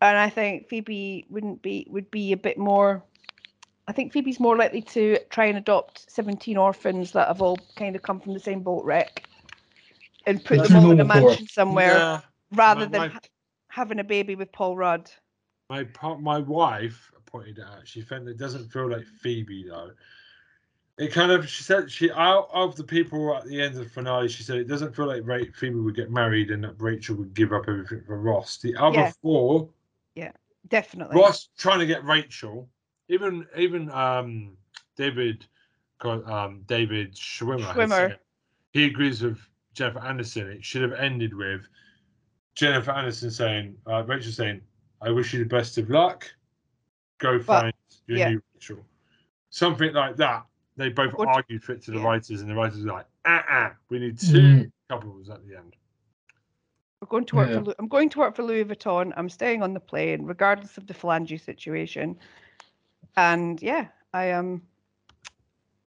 and I think Phoebe wouldn't be would be a bit more. I think Phoebe's more likely to try and adopt seventeen orphans that have all kind of come from the same boat wreck, and put That's them all in a normal for mansion somewhere Yeah, rather my- than my- ha- having a baby with Paul Rudd. my my wife pointed it out. She found it doesn't feel like Phoebe though. It kind of she said she out of the people at the end of the finale. She said it doesn't feel like Ra- Phoebe would get married and that Rachel would give up everything for Ross. The other Yeah. four, Yeah, definitely. Ross trying to get Rachel, even even um David, um David Schwimmer, Schwimmer. said he agrees with Jennifer Aniston. It should have ended with Jennifer Aniston saying, uh, Rachel saying, "I wish you the best of luck. Go But- find your yeah. new Rachel." Something like that. They both What- argued for it to the yeah. writers, and the writers were like, "Uh, uh we need two Mm. couples at the end." We're going to work Yeah. for. I'm going to work for Louis Vuitton. I'm staying on the plane, regardless of the phalange situation. And yeah, I am.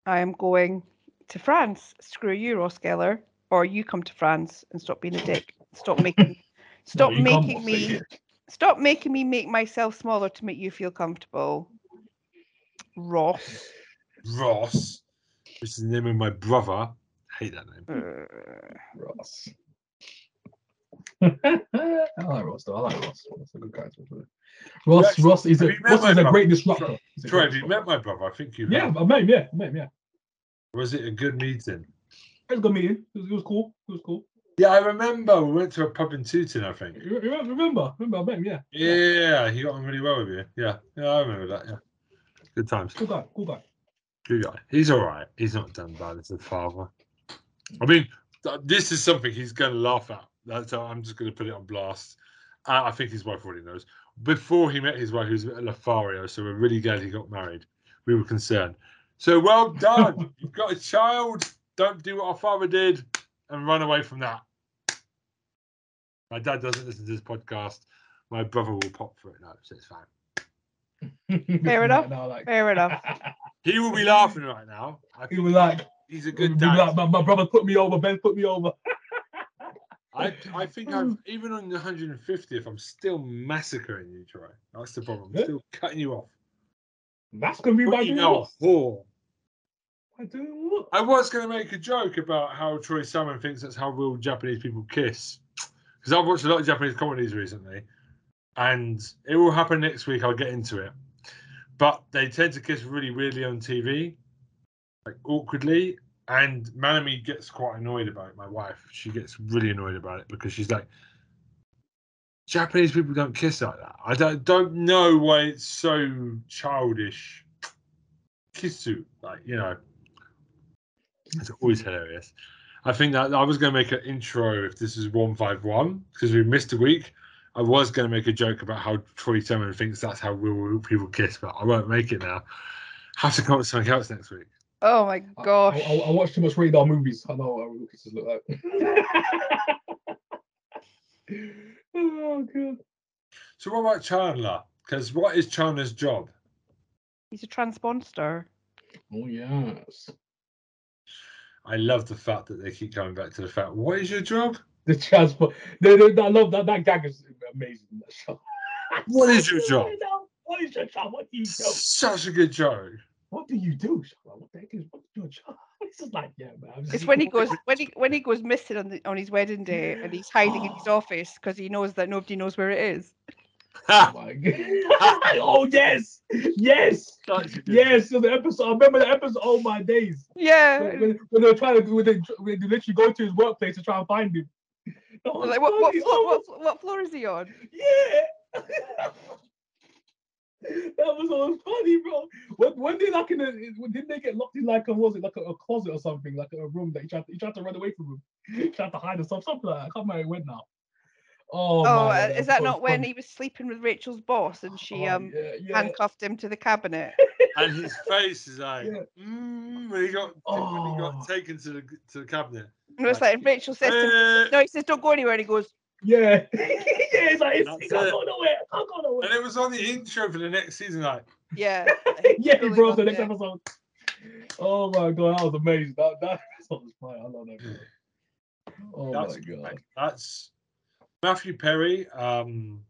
I am going to France. Screw you, Ross Geller. Or you come to France and stop being a dick. Stop *laughs* making. Stop No, making me. Stop making me make myself smaller to make you feel comfortable. Ross. Ross, which is the name of my brother. I hate that name. Uh, Ross. I like Ross though. I like Ross. That's a good character. Ross, Yes. Ross is a Have you met Ross is a great disruptor. Troy, have you met my brother? I think you Yeah, have. I met him. Yeah, I met him. Yeah, Was it a good meeting? it was a good meeting. It was, it was cool. It was cool. Yeah, I remember. We went to a pub in Tooting, I think. You re- Remember, remember, I met him. Yeah, Yeah, he got on really well with you. Yeah, yeah, I remember that. Yeah, good times. cool guy, cool guy. Good guy. He's all right. He's not done bad as a father. I mean, this is something he's going to laugh at. That's I'm just going to put it on blast. Uh, I think his wife already knows. Before he met his wife, he was at Lothario, so we're really glad he got married. We were concerned. So well done. *laughs* You've got a child. Don't do what our father did and run away from that. My dad doesn't listen to this podcast. My brother will pop for it now, so it's fine. *laughs* Fair enough. No, like, fair enough. *laughs* He will be laughing right now. I he will like, he's a good was dad. like my, my brother put me over. Ben put me over. I, *laughs* I think I've mm. even on the 150th, I'm still massacring you, Troy. That's the problem. I'm still cutting you off. That's gonna be my doing a whore. I doing what? I was going to make a joke about how Troy Salmon thinks that's how real Japanese people kiss. Because I've watched a lot of Japanese comedies recently, and it will happen next week. I'll get into it. But they tend to kiss really weirdly on TV, like awkwardly. And Manami gets quite annoyed about it. My wife, she gets really annoyed about it because she's like, Japanese people don't kiss like that. I don't don't know why it's so childish. Kissu, like you know. It's always hilarious. I think that I was going to make an intro if this is 151 because we missed a week. I was going to make a joke about how Troy Simmons thinks that's how real people kiss, but I won't make it now. Have to come up with something else next week. Oh my gosh. I, I, I watch too much radar movies. I know what real kisses look like. *laughs* oh god. So what about Chandler? Because what is Chandler's job? He's a transponster. Oh yes. I love the fact that they keep coming back to the fact. What is your job? The transport. No, no, I love that. That gag is amazing. in That show. What is your job? What is your job? What do you do? Such a good joke. What do you do? Shabba? What the heck is what's your job? It's just like yeah, man. It's when he goes when he when he goes missing on the on his wedding day and he's hiding in his ah. office because he knows that nobody knows where it is. Oh my god. *laughs* oh yes, yes, Such a good yes. So the episode. I remember the episode. Oh my days. Yeah. When, when, when they're trying to, when they, when they literally go to his workplace to try and find him. That Like oh, what what, funny. flo- Oh, what what floor is he on? Yeah. *laughs* that was so funny, bro. When, when they like in the, when did they get locked in like a was it like a, a closet or something, like a room that he tried to, he tried to run away from him, *laughs* he tried to hide himself, something like that. I can't remember how it went now. Oh, Oh, man, uh, is was that so not when he was sleeping with Rachel's boss and she Oh, um yeah, yeah. handcuffed him to the cabinet? *laughs* and his face is like Yeah. mm, when he got when he Oh. got taken to the to the cabinet. And it's like and Rachel says to him, Eh, No, he says, Don't go anywhere and he goes, Yeah, *laughs* yeah. It's like it's, That's he can't it. go nowhere. Can't go nowhere. and it was on the intro for the next season. Like Yeah. *laughs* yeah, Really bro. The next it. episode. Oh my god, that was amazing. That that *laughs* episode was fire. I love that. Oh that's my god. that's Matthew Perry. Um,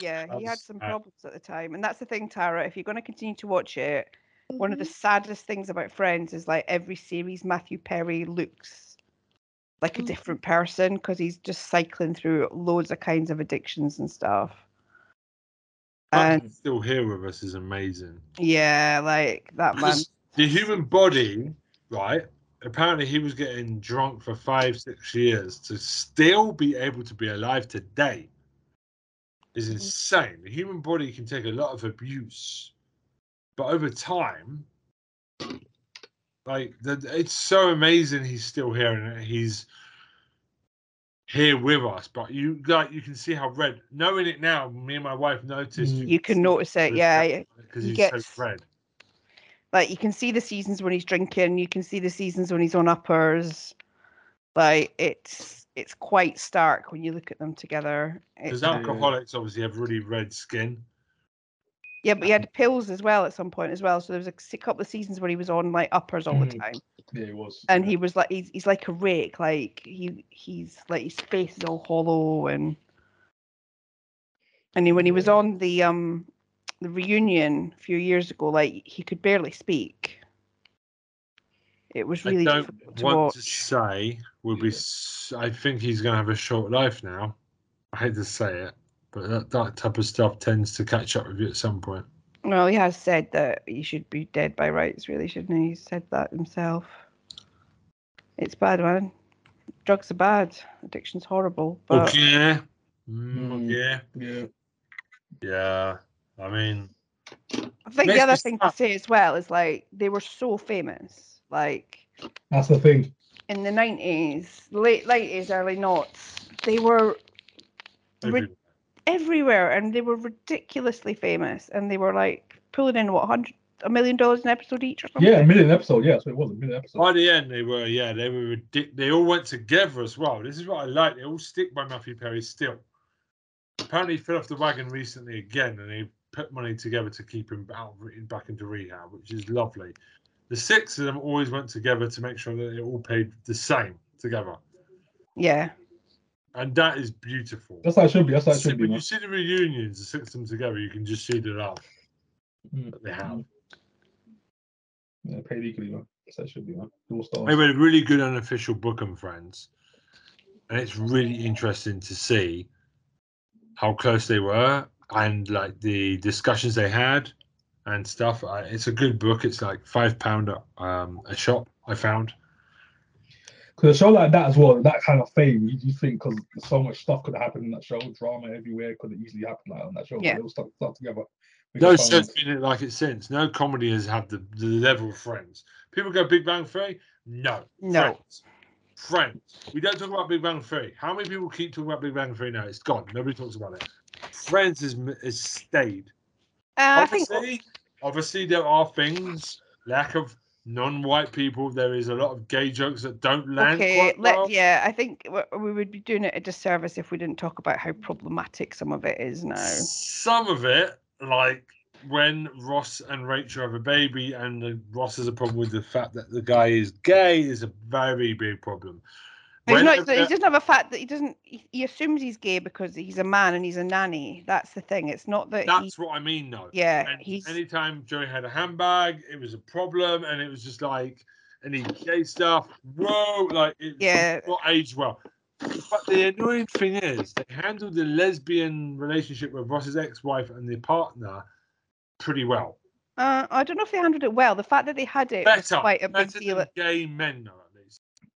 Yeah, he had some problems at the time. And that's the thing, Tara, if you're going to continue to watch it, one of the Mhm. saddest things about Friends is like every series, Matthew Perry looks like a Mhm. different person because he's just cycling through loads of kinds of addictions and stuff. and And still here with us is amazing. yeah, like that man. The human body, right? Apparently, he was getting drunk for five, six years to still be able to be alive today. Is insane. The human body can take a lot of abuse, but over time, like the, it's so amazing he's still here and he's here with us. But you like you can see how red. Knowing it now, me and my wife noticed. Mm. You can notice it, yeah. because he he's gets- so red. Like you can see the seasons when he's drinking, you can see the seasons when he's on uppers. Like it's it's quite stark when you look at them together. Because alcoholics obviously have really red skin. Yeah, but he had pills as well at some point as well. So there was a couple of seasons where he was on like uppers all the Mhm. time, Yeah, it was. and yeah. he was like he's he's like a rake. Like he he's like his face is all hollow and and he, when he was on the um the reunion a few years ago, like he could barely speak. It was really I don't to want watch. to say will be. I think he's going to have a short life now. I hate to say it, but that, that type of stuff tends to catch up with you at some point. Well, he has said that he should be dead by rights, really, shouldn't he? He said that himself. It's bad, man. Drugs are bad. Addiction's horrible. But okay. Mm, Mm. Yeah. yeah. Yeah. I mean, I think the other me thing to say as well is like they were so famous. Like That's the thing. in the nineties, late nineties, early noughts, they were every- Rid- everywhere and they were ridiculously famous and they were like pulling in what hundred a million dollars an episode each or something. Yeah, a million episode. Yeah, so it was a million episode. by the end, they were. Yeah, they were. ridic- They all went together as well. This is what I like. They all stick by Matthew Perry still. Apparently, he fell off the wagon recently again, and they put money together to keep him out back into rehab, which is lovely. The six of them always went together to make sure that they all paid the same together, Yeah. And that is beautiful. That's how it should be. That's how it should be. when Man. you see the reunions, the six of them together, you can just see the love Mm. that they have. Yeah, paid equally, man. That's how it should be, man. Dual stars. They read a really good unofficial book on Friends, and it's really interesting to see how close they were and like the discussions they had and stuff. It's a good book. It's like five pound um, a shop. I found. Because a show like that as well, that kind of fame, you, you think because so much stuff could have happened in that show, drama everywhere could have easily happened like on that show. Yeah. But it all stuck, stuck together. No I found- show's been it like it since. No comedy has had the, the level of Friends. People go Big Bang Theory. No. No. Friends. Friends. We don't talk about Big Bang Theory. How many people keep talking about Big Bang Theory now? It's gone. Nobody talks about it. Friends has, has stayed. Uh, I think Obviously, obviously there are things lack of non-white people. There is a lot of gay jokes that don't land. okay. quite Let well. yeah. I think we would be doing it a disservice if we didn't talk about how problematic some of it is now. Some of it, like when Ross and Rachel have a baby, and the, Ross has a problem with the fact that the guy is gay, is a very big problem. He's not, he doesn't have a fact that he doesn't. He, he assumes he's gay because he's a man and he's a nanny. That's the thing. It's not that. he, that's what I mean, though. yeah, And he's. anytime Joey had a handbag, it was a problem, and it was just like any gay stuff. Whoa, like it Yeah. not aged well. But the annoying thing is, they handled the lesbian relationship with Ross's ex-wife and their partner pretty well. Uh, I don't know if they handled it well. The fact that they had it was quite a big better deal. than gay men, though.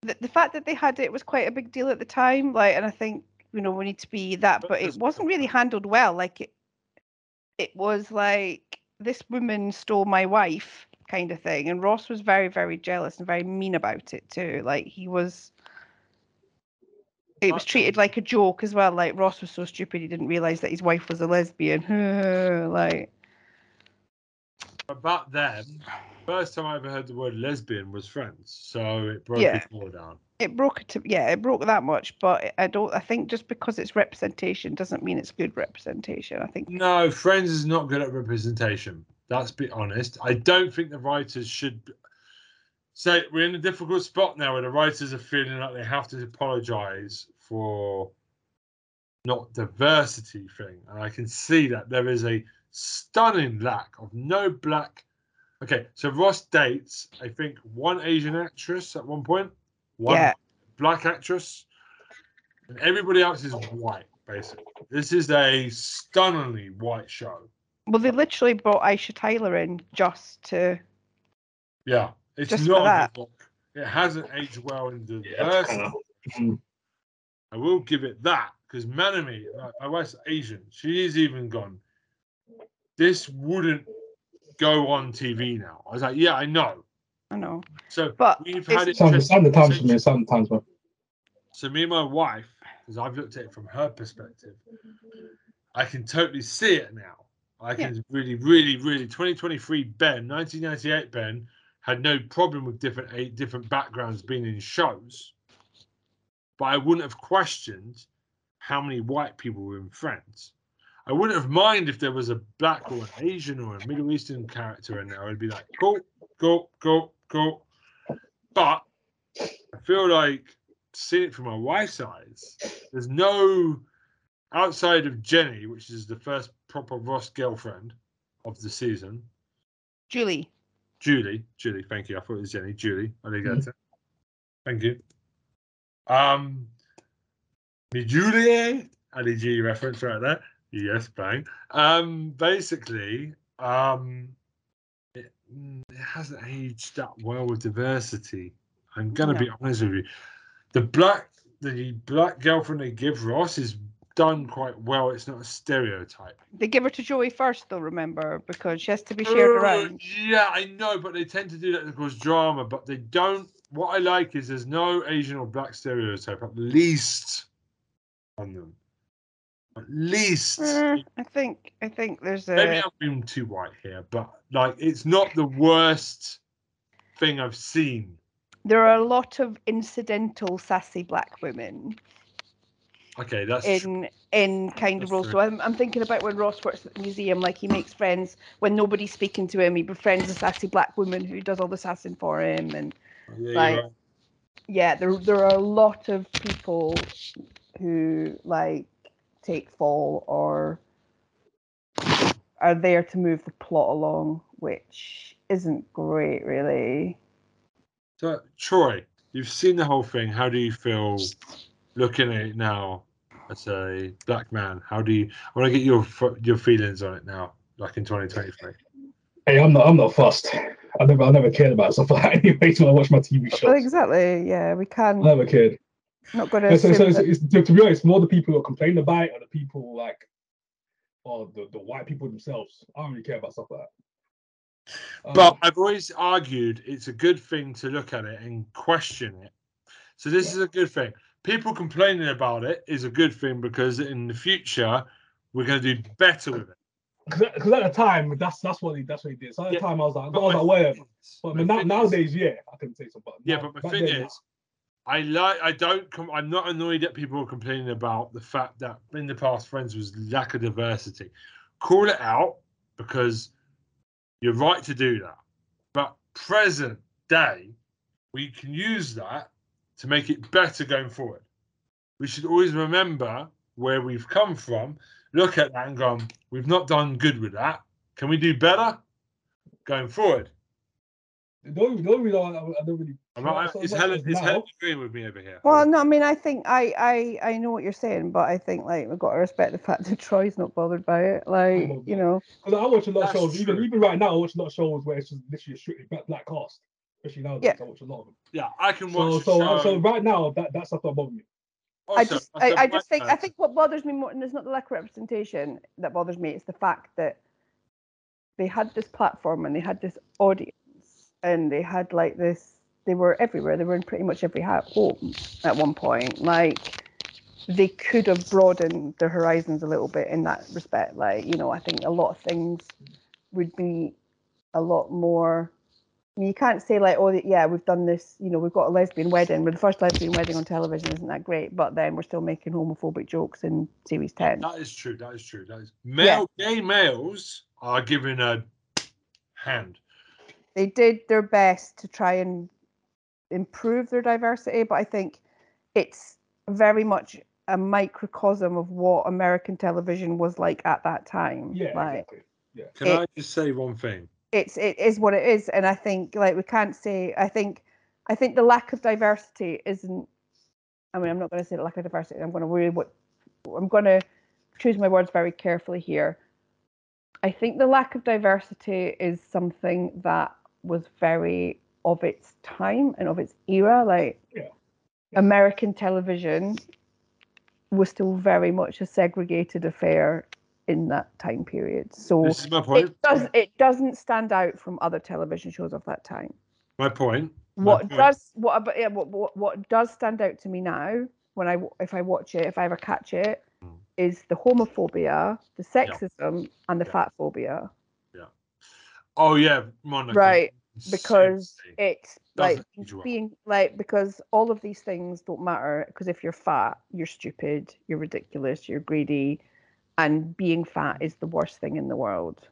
The, the fact that they had it was quite a big deal at the time. Like, and I think you know we need to be that, But it wasn't really handled well. Like it, it was like this woman stole my wife kind of thing, and Ross was very, very jealous and very mean about it too. Like he was. It was treated like a joke as well. Like Ross was so stupid he didn't realize that his wife was a lesbian. *laughs* like But back then, first time I ever heard the word lesbian was Friends, so it broke Yeah. it more down. it broke it yeah it broke that much but i don't i think just because it's representation doesn't mean it's good representation i think No, Friends is not good at representation. Let's be honest. I don't think the writers should say we're in a difficult spot now where the writers are feeling like they have to apologize for not diversity thing. And I can see that there is a stunning lack of no black. Okay, so Ross dates, I think, one Asian actress at one point, one Yeah. black actress, and everybody else is white, basically. This is a stunningly white show. well they literally brought aisha tyler in just to Yeah, it's Just for not a that. good book. It hasn't aged well in the Yeah, verse. I will give it that because Manami, like, my wife's Asian. She's even gone. This wouldn't go on TV now. I was like, yeah, I know. i know So but we've had it. Some, some of the times for me, some times, man. So me and my wife, because I've looked at it from her perspective, I can totally see it now. I Yeah. can really, really, really. 2023 Ben, 1998 Ben had no problem with different eight different backgrounds being in shows, but I wouldn't have questioned how many white people were in Friends. I wouldn't have mind if there was a black or an Asian or a Middle Eastern character in there. I'd be like, go, go, go, go. But I feel like seeing it from my wife's eyes, there's no outside of Jenny, which is the first proper Ross girlfriend of the season. julie Julie, Julie, thank you. I thought it was Jenny. Julie, arigato. Thank you. Um, me Julie, Ali G reference right there. Yes, bang. Um, basically, um, it, mm, it hasn't aged that well with diversity. I'm gonna be honest with you. The black, the black girlfriend they give Ross is done quite well. It's not a stereotype. they give her to joey first though remember because she has to be shared Uh, around Yeah, I know, but they tend to do that to cause drama. But they don't. What I like is there's no Asian or black stereotype, at least on them. At least. Eh, i think i think there's a. Maybe I'm being too white here, but like it's not the worst thing I've seen. there are a lot of incidental sassy black women Okay, that's in in kind of roles. So I'm, I'm thinking about when Ross works at the museum, like he makes friends when nobody's speaking to him. He befriends a sassy black woman who does all the sassing for him, and yeah, like- right. yeah, there there are a lot of people who like take fall or are there to move the plot along, which isn't great, really. So, Troy, you've seen the whole thing. How do you feel looking at it now as a black man? How do you? I want to get your your feelings on it now, like in 2023. Hey, I'm not. I'm not fussed. I never. I never cared about stuff like that *laughs* anyway. When I watch my TV shows. Well, exactly. Yeah, we can. I can never cared. Not going to Yeah, so, so it's, it's, to, to be honest, more the people who are complaining about it are the people like are the, the white people themselves. I don't really care about stuff like that. Um, But I've always argued it's a good thing to look at it and question it. So this Yeah. is a good thing. People complaining about it is a good thing because in the future we're going to do better with it. because at the time that's that's what he that's what he did. So at Yeah, the time I was like, I But was like, whatever. But, but now, thing is- nowadays, yeah, I can say something. yeah, Now- but my thing then, is, I like. I don't. Com- I'm not annoyed at people complaining about the fact that in the past Friends was lack of diversity. Call it out because you're right to do that. But present day, we can use that to make it better going forward. We should always remember where we've come from. Look at that and go, we've not done good with that. Can we do better going forward? The only, the only reason I, I don't really. I'm not, so is Helen, is is now- Helen agreeing with me over here? Well, no, I mean, I think I, I, I know what you're saying, but I think like we've got to respect the fact *laughs* that Troy's not bothered by it. Like, bothered you know, Because I watch a lot That's of shows, even true. even right now, I watch a lot of shows where it's just literally a strictly black, black cast. Especially nowadays, I watch a lot of them. Yeah, I can watch so, a uh, show. so right now, that that stuff don't bother me. I just, as I, a I white just think, I think what bothers me more, and it's not the lack of representation that bothers me. It's the fact that they had this platform and they had this audience, and they had like this. They were everywhere. They were in pretty much every home at one point. Like they could have broadened their horizons a little bit in that respect. Like you know, I think a lot of things would be a lot more. I mean, you can't say like, oh yeah, we've done this. You know, we've got a lesbian wedding. We're the first lesbian wedding on television. Isn't that great? But then we're still making homophobic jokes in series ten. That is true. That is true. That is male. Gay males are given a hand. They did their best to try and improve their diversity, but I think it's very much a microcosm of what American television was like at that time. Yeah, like exactly. Yeah. Can It- I just say one thing? it's it is what it is, and I think like we can't say. I think I think the lack of diversity isn't. I mean, I'm not going to say the lack of diversity. I'm going to really what I'm going to choose my words very carefully here. I think the lack of diversity is something that was very of its time and of its era. Like Yeah. American television was still very much a segregated affair in that time period. So This is my point. it does it doesn't stand out from other television shows of that time. My point. My What point. does what about yeah, what, what what does stand out to me now when I if I watch it if I ever catch it Mm. is the homophobia, the sexism, and the Yeah. fat phobia. Oh yeah, Monica. Right, Because Seriously. it's like being like because all of these things don't matter because if you're fat, you're stupid, you're ridiculous, you're greedy, and being fat is the worst thing in the world.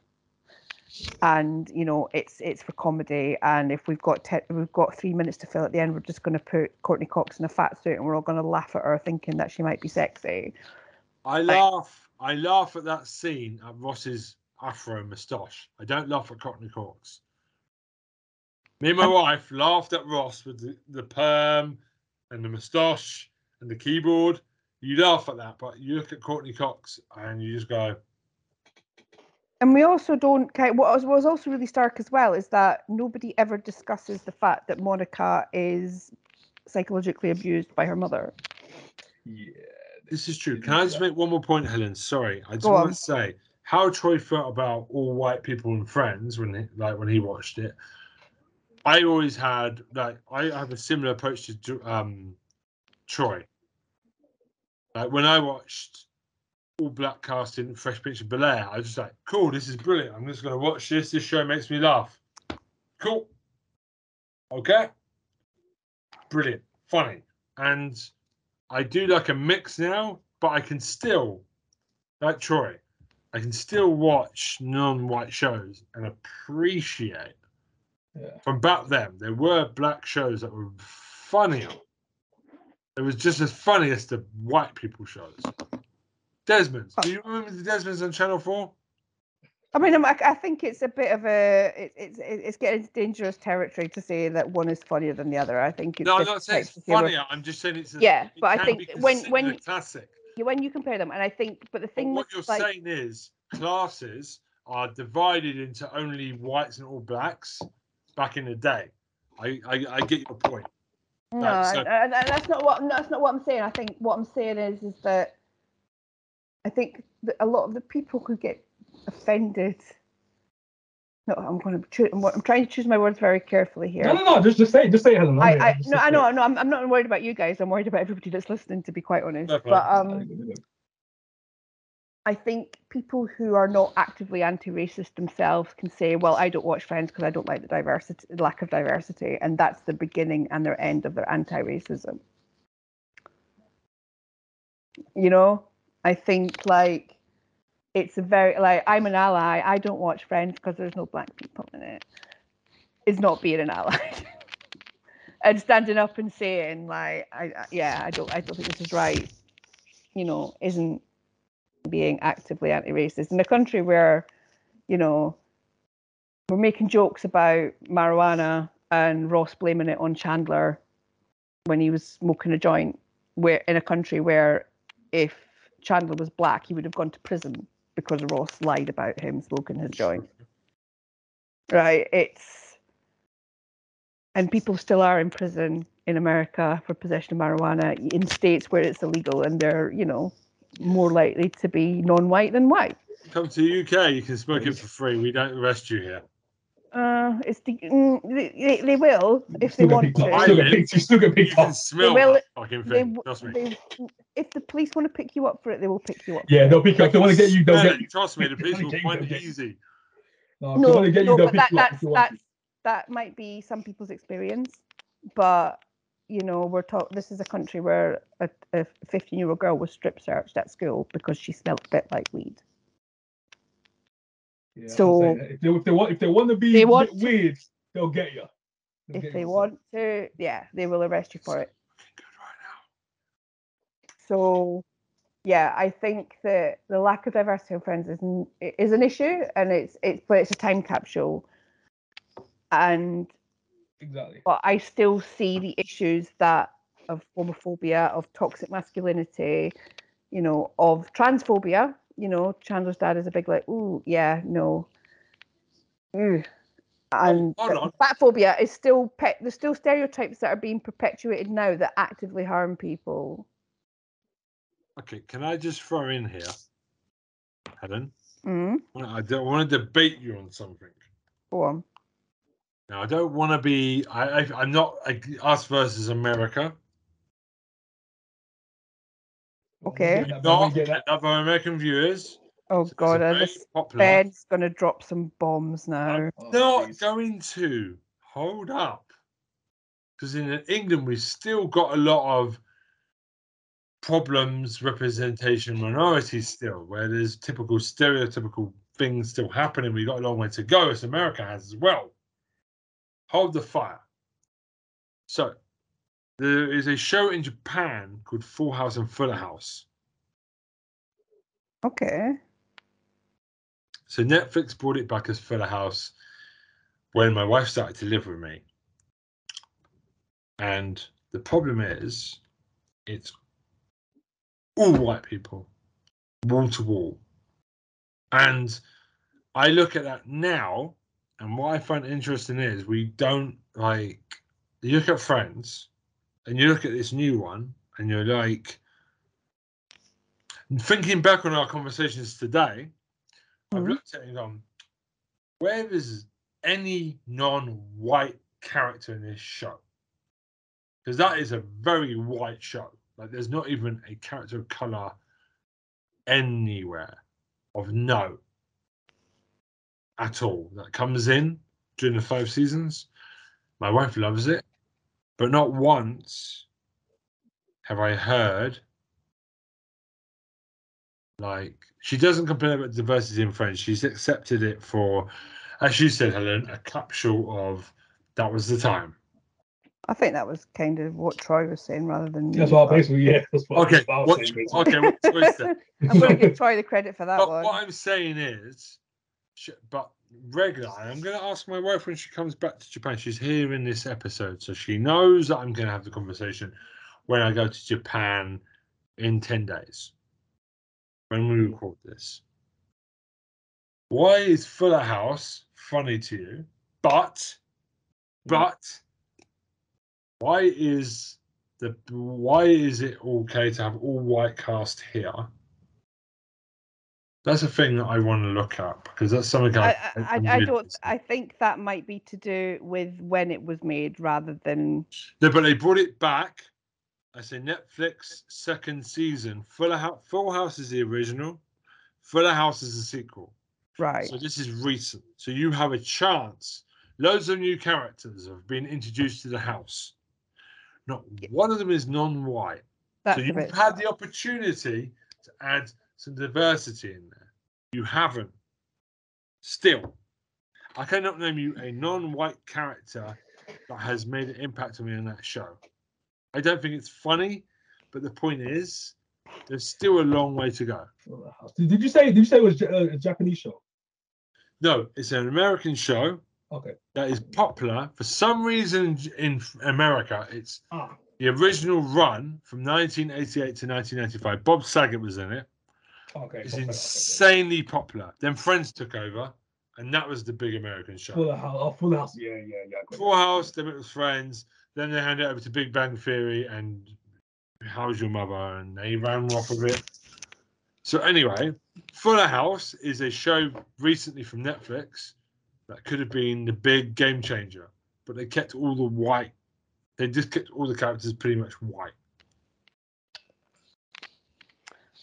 And you know it's it's for comedy, and if we've got te- we've got three minutes to fill at the end, we're just going to put Courteney Cox in a fat suit, and we're all going to laugh at her thinking that she might be sexy. I laugh. I laugh at that scene at Ross's afro moustache. I don't laugh at Cockney Cox. Me and my wife laughed at Ross with the, the perm and the moustache and the keyboard. You laugh at that, but you look at Courteney Cox and you just go, And we also don't kind what was, what was also really stark as well is that nobody ever discusses the fact that Monica is psychologically abused by her mother. Yeah. This is true. Can I just make one more point, Helen? Sorry, I just Go want on. to say how Troy felt about all white people and friends when he, like when he watched it. I always had like I have a similar approach to um Troy. Like when I watched all black casting Fresh Prince of Bel Air, I was just like, cool, this is brilliant. I'm just gonna watch this. This show makes me laugh. Cool. Okay. Brilliant. Funny. And I do like a mix now, but I can still, like Troy, I can still watch non-white shows and appreciate Yeah. from back then. There were black shows that were funnier. It was just as funny as the white people shows. Desmond's. Do you remember the Desmond's on Channel Four? I mean, I'm- I, I think it's a bit of a it, it's it's getting into dangerous territory to say that one is funnier than the other. I think it's No, I'm not saying it's funnier. I'm just saying it's. A, Yeah, it but I think be when- when- classic. When you compare them, and I think, but the But thing what with you're like, saying is classes are divided into only whites and all blacks back in the day. I I, I get your point. No, Right, so- that's not what that's not what I'm saying. I think what I'm saying is is that I think that a lot of the people who get offended. No, I'm going to. Choose, I'm, trying to choose my words very carefully here. No, no, no. Just, just say, just say, it. I, just- no, I know, no, I'm, I'm not worried about you guys. I'm worried about everybody that's listening. To be quite honest, play. but um, I think people who are not actively anti-racist themselves can say, "Well, I don't watch Friends because I don't like the diversity, the lack of diversity," and that's the beginning and their end of their anti-racism. You know, I think like it's a very like I'm an ally. I don't watch Friends because there's no black people in it. Is not being an ally. *laughs* and standing up and saying like, I, I yeah, I don't, I don't think this is right. You know, isn't being actively anti-racist in a country where, you know, we're making jokes about marijuana and Ross blaming it on Chandler when he was smoking a joint. Where in a country where if Chandler was black, he would have gone to prison because Ross lied about him smoking his joint. Right? It's and people still are in prison in America for possession of marijuana in states where it's illegal, and they're you know more likely to be non-white than white. Come to the UK, you can smoke it for free. We don't arrest you here. Uh, it's the, mm, they, they- they will if they want to. Still get picked- You still get picked up. *laughs* smell will- fucking thing. w- Trust me. they, if the police want to pick you up for it, they will pick you up. Yeah, they'll pick you up. If they want to get you, they'll Smell get you. Trust me, the police wanna will get you, find it easy. No, no, want to you, no, but that, you up. if that's that's that might be some people's experience, but you know, we're talk. This is a country where a, a 15-year-old girl was strip searched at school because she smelled a bit like weed. Yeah, so- if they, if they want, if they want to be They want weird, they'll get you. They'll If get they you. want to, yeah, they will arrest you for it. Right. So, yeah, I think that the lack of diversity in Friends is is an issue, and it's it's but it's a time capsule, and exactly. but I still see the issues that of homophobia, of toxic masculinity, you know, of transphobia. You know, Chandler's dad is a big like, ooh, yeah, no, ooh. And fat phobia is still pe- there's still stereotypes that are being perpetuated now that actively harm people. Okay, can I just throw in here, Helen? Mm, I don't want to debate you on something. go on. Now, I don't want to be. I, I I'm not like, us versus America. Okay. Get that, Not man, get other American viewers. Oh It's a god, this popular. Ben's gonna drop some bombs now. Oh, not jeez. going to hold up because in England we've still got a lot of problems representation minorities still where there's typical stereotypical things still happening we've got a long way to go as america has as well hold the fire so there is a show in japan called full house and fuller house Okay. So Netflix brought it back as Fuller House when my wife started to live with me. And the problem is, it's all white people, wall to wall. And I look at that now, and what I find interesting is we don't like, you look at Friends, and you look at this new one, and you're like, thinking back on our conversations today, I've Mhm. looked at it and gone, where is any non-white character in this show? Because that is a very white show. Like there's not even a character of color anywhere of note at all that comes in during the five seasons. My wife loves it, but not once have I heard like she doesn't complain about diversity in French. She's accepted it for, as you said, Helen, a capsule of that was the time. I think that was kind of what Troy was saying rather than. That's me, what I but basically, yeah. That's what, Okay, I was what, saying, basically. okay, what choice then? I'm going to give Troy the credit for that But one. what I'm saying is, but regular. I'm going to ask my wife when she comes back to Japan. She's here in this episode, so she knows that I'm going to have the conversation when I go to Japan in ten days. When we record this, why is Fuller House funny to you? But, hmm. but, why is the why is it okay to have all white cast here? That's a thing that I want to look at because that's something I, I, I, I, I don't. I think that might be to do with when it was made rather than No, but they brought it back. I say Netflix second season. Fuller House, Full House is the original. Fuller House is the sequel. right. So this is recent. So you have a chance. Loads of new characters have been introduced to the house. Not one of them is non-white. That's so you've had the opportunity to add some diversity in there. You haven't. Still, I cannot name you a non-white character that has made an impact on me in that show. I don't think it's funny, but the point is, there's still a long way to go. Did, did you say? Did you say it was uh, a Japanese show? No, it's an American show Okay. that is popular for some reason in America. It's Ah. the original run from 1988 to 1995. Bob Saget was in it. Okay. It's insanely popular. Then Friends took over, and that was the big American show. Full House. Oh, Fuller House. Yeah, yeah, yeah. I got it. Full House, then it was Friends. Then they handed it over to Big Bang Theory and How's Your Mother, and they ran off of it. So anyway, Fuller House is a show recently from Netflix that could have been the big game changer, but they kept all the white. They just kept all the characters pretty much white.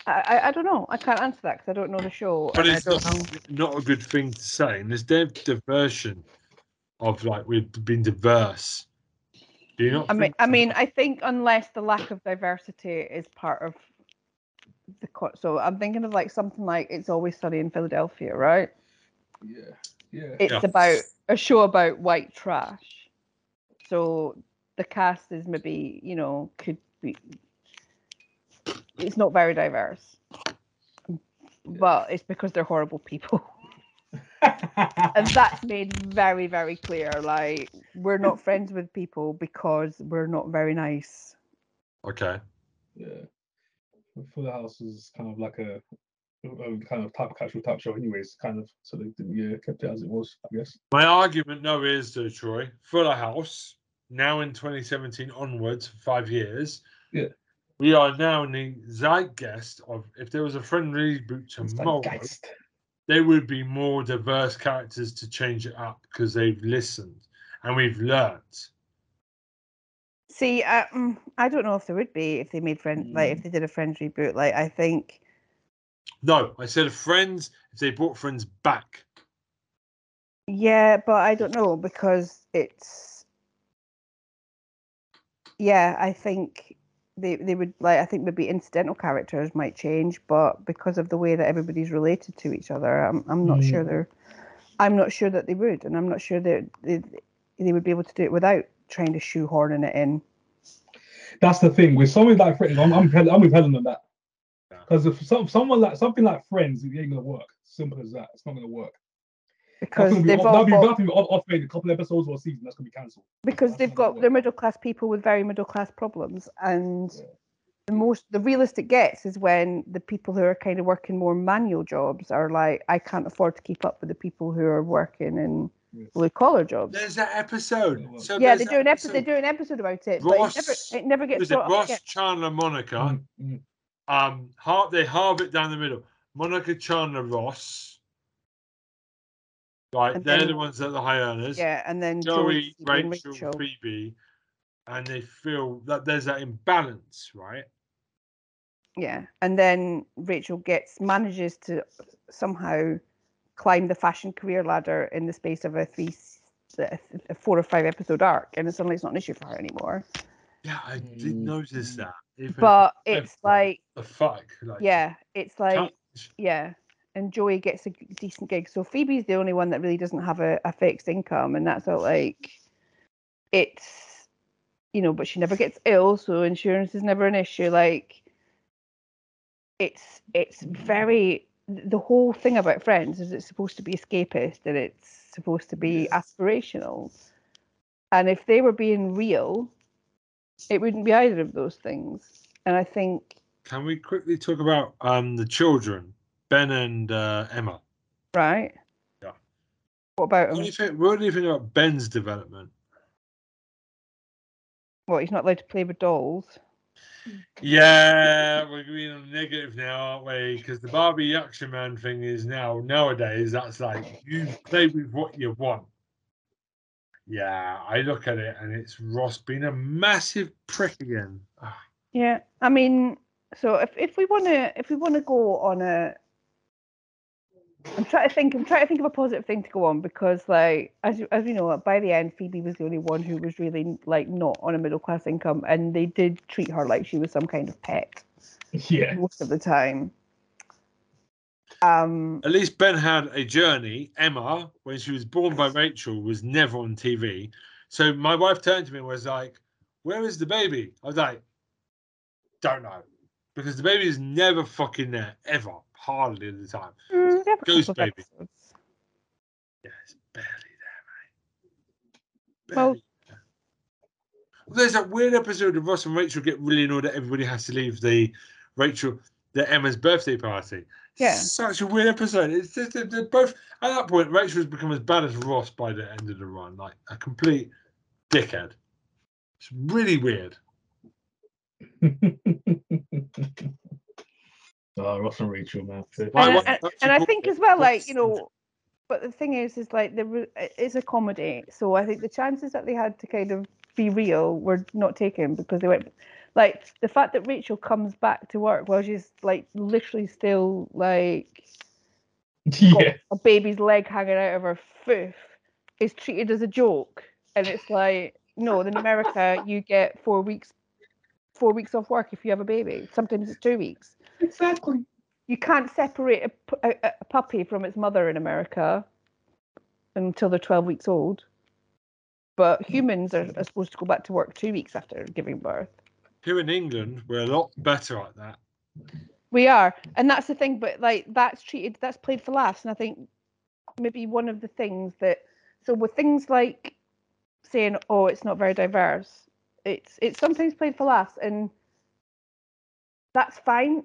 I, I, I don't know. I can't answer that because I don't know the show. But it's don't not, a good thing to say. And there's de- diversion of like we've been diverse. Do you not? I mean, think I mean, I think unless the lack of diversity is part of the co- so I'm thinking of like something like It's Always Sunny in Philadelphia, right? Yeah. Yeah. It's Yeah. about a show about white trash. So the cast is maybe you know could be. It's not very diverse, but it's because they're horrible people. *laughs* and that's made very very clear like we're not friends with people because we're not very nice okay. Yeah. Fuller House is kind of like a, a kind of type of casual type show, anyways. Kind of so they yeah kept it as it was, I guess. My argument no is though, Troy. Fuller House now in 2017 onwards for five years. Yeah. We are now in the zeitgeist of if there was a friendly reboot tomorrow, Zeitgeist. there would be more diverse characters to change it up because they've listened and we've learned. see I, mm, I don't know if there would be if they made friend like if they did a friends reboot like i think No, I said friends if they brought friends back. yeah but i don't know because it's yeah i think they, they would like i think maybe incidental characters might change but because of the way that everybody's related to each other i'm, I'm not sure Mm. they're i'm not sure that they would and i'm not sure that they, they would be able to do it without trying to shoehorn it in That's the thing with something like Friends. I'm I'm, Hel- I'm with Helen on that. Because if some someone like something like Friends, it ain't gonna work. Simple as that. It's not gonna work. That's because they've off, all that'll be, got, that'll be off, off made a couple episodes or a season. That's gonna be cancelled. because that's they've got they're middle class people with very middle class problems and Yeah. the most the realistic gets is when the people who are kind of working more manual jobs are like i can't afford to keep up with the people who are working in Yeah. blue collar jobs There's that episode. Yeah, So yeah they do an episode they do an episode about it but it never, Ross- it never gets it brought Ross, again. Chandler, Monica? Mm, mm. Um, har they halve it down the middle. Monica, Chandler, Ross. Right, And they're then- the ones that are the high earners. yeah and then Joey, Joey, and Rachel, Phoebe, and they feel that there's that imbalance, right? Yeah, and then Rachel gets manages to somehow climb the fashion career ladder in the space of a three, s- a th- a four or five episode arc, and suddenly it's not an issue for her anymore. Yeah, I did Mm, notice that. Even But I've it's got- like, the fuck, like yeah, it's like, yeah, and Joey gets a decent gig. So Phoebe's the only one that really doesn't have a, a fixed income, and that's all like, it's, you know, but she never gets ill, so insurance is never an issue. Like, it's it's very the whole thing about Friends is it's supposed to be escapist and it's supposed to be aspirational. And if they were being real, it wouldn't be either of those things. And I think, Can we quickly talk about um the children, Ben and uh, Emma? right? Yeah. What about What do you think? What do you think about Ben's development? What, he's not allowed to play with dolls? Yeah, we're being on negative now, aren't we? Because the Barbie Action Man thing is now nowadays that's like you play with what you want. Yeah, I look at it and it's Ross being a massive prick again. Ah, Yeah, I mean, so if, if we want to if we want to go on a, I'm trying to think. I'm trying to think of a positive thing to go on because, like, as you- as we know, by the end, Phoebe was the only one who was really like not on a middle class income, and they did treat her like she was some kind of pet Yeah. most of the time. Um, At least Ben had a journey. Emma, when she was born by Rachel, was never on TV. So my wife turned to me and was like, Where is the baby? I was like, Don't know. Because the baby is never fucking there, ever. Hardly at the time. mm, they have Ghost baby. episodes. Yeah, it's barely there, mate. Well- Barely there. there's that weird episode of Ross and Rachel get really annoyed that everybody has to leave the Rachel, the Emma's birthday party. Yeah. Such a weird episode. It's just they're, they're both at that point. Rachel has become as bad as Ross by the end of the run, like a complete dickhead. It's really weird. *laughs* oh, Ross and Rachel, man. And, I, actually and I think as well, like you know, but the thing is, is like there it's a comedy, so I think the chances that they had to kind of be real were not taken because they went like the fact that Rachel comes back to work while she's like literally still like *laughs* Yeah. a baby's leg hanging out of her foof is treated as a joke, and it's like no, in America you get four weeks four weeks off work if you have a baby. Sometimes it's two weeks Exactly. you can't separate a, a, a puppy from its mother in America until they're 12 weeks old. But humans are, are supposed to go back to work two weeks after giving birth. Here in England, we're a lot better at that. We are. And that's the thing, but like that's treated, that's played for laughs. And I think maybe one of the things that, so with things like saying, oh, it's not very diverse, it's it's sometimes played for laughs. And that's fine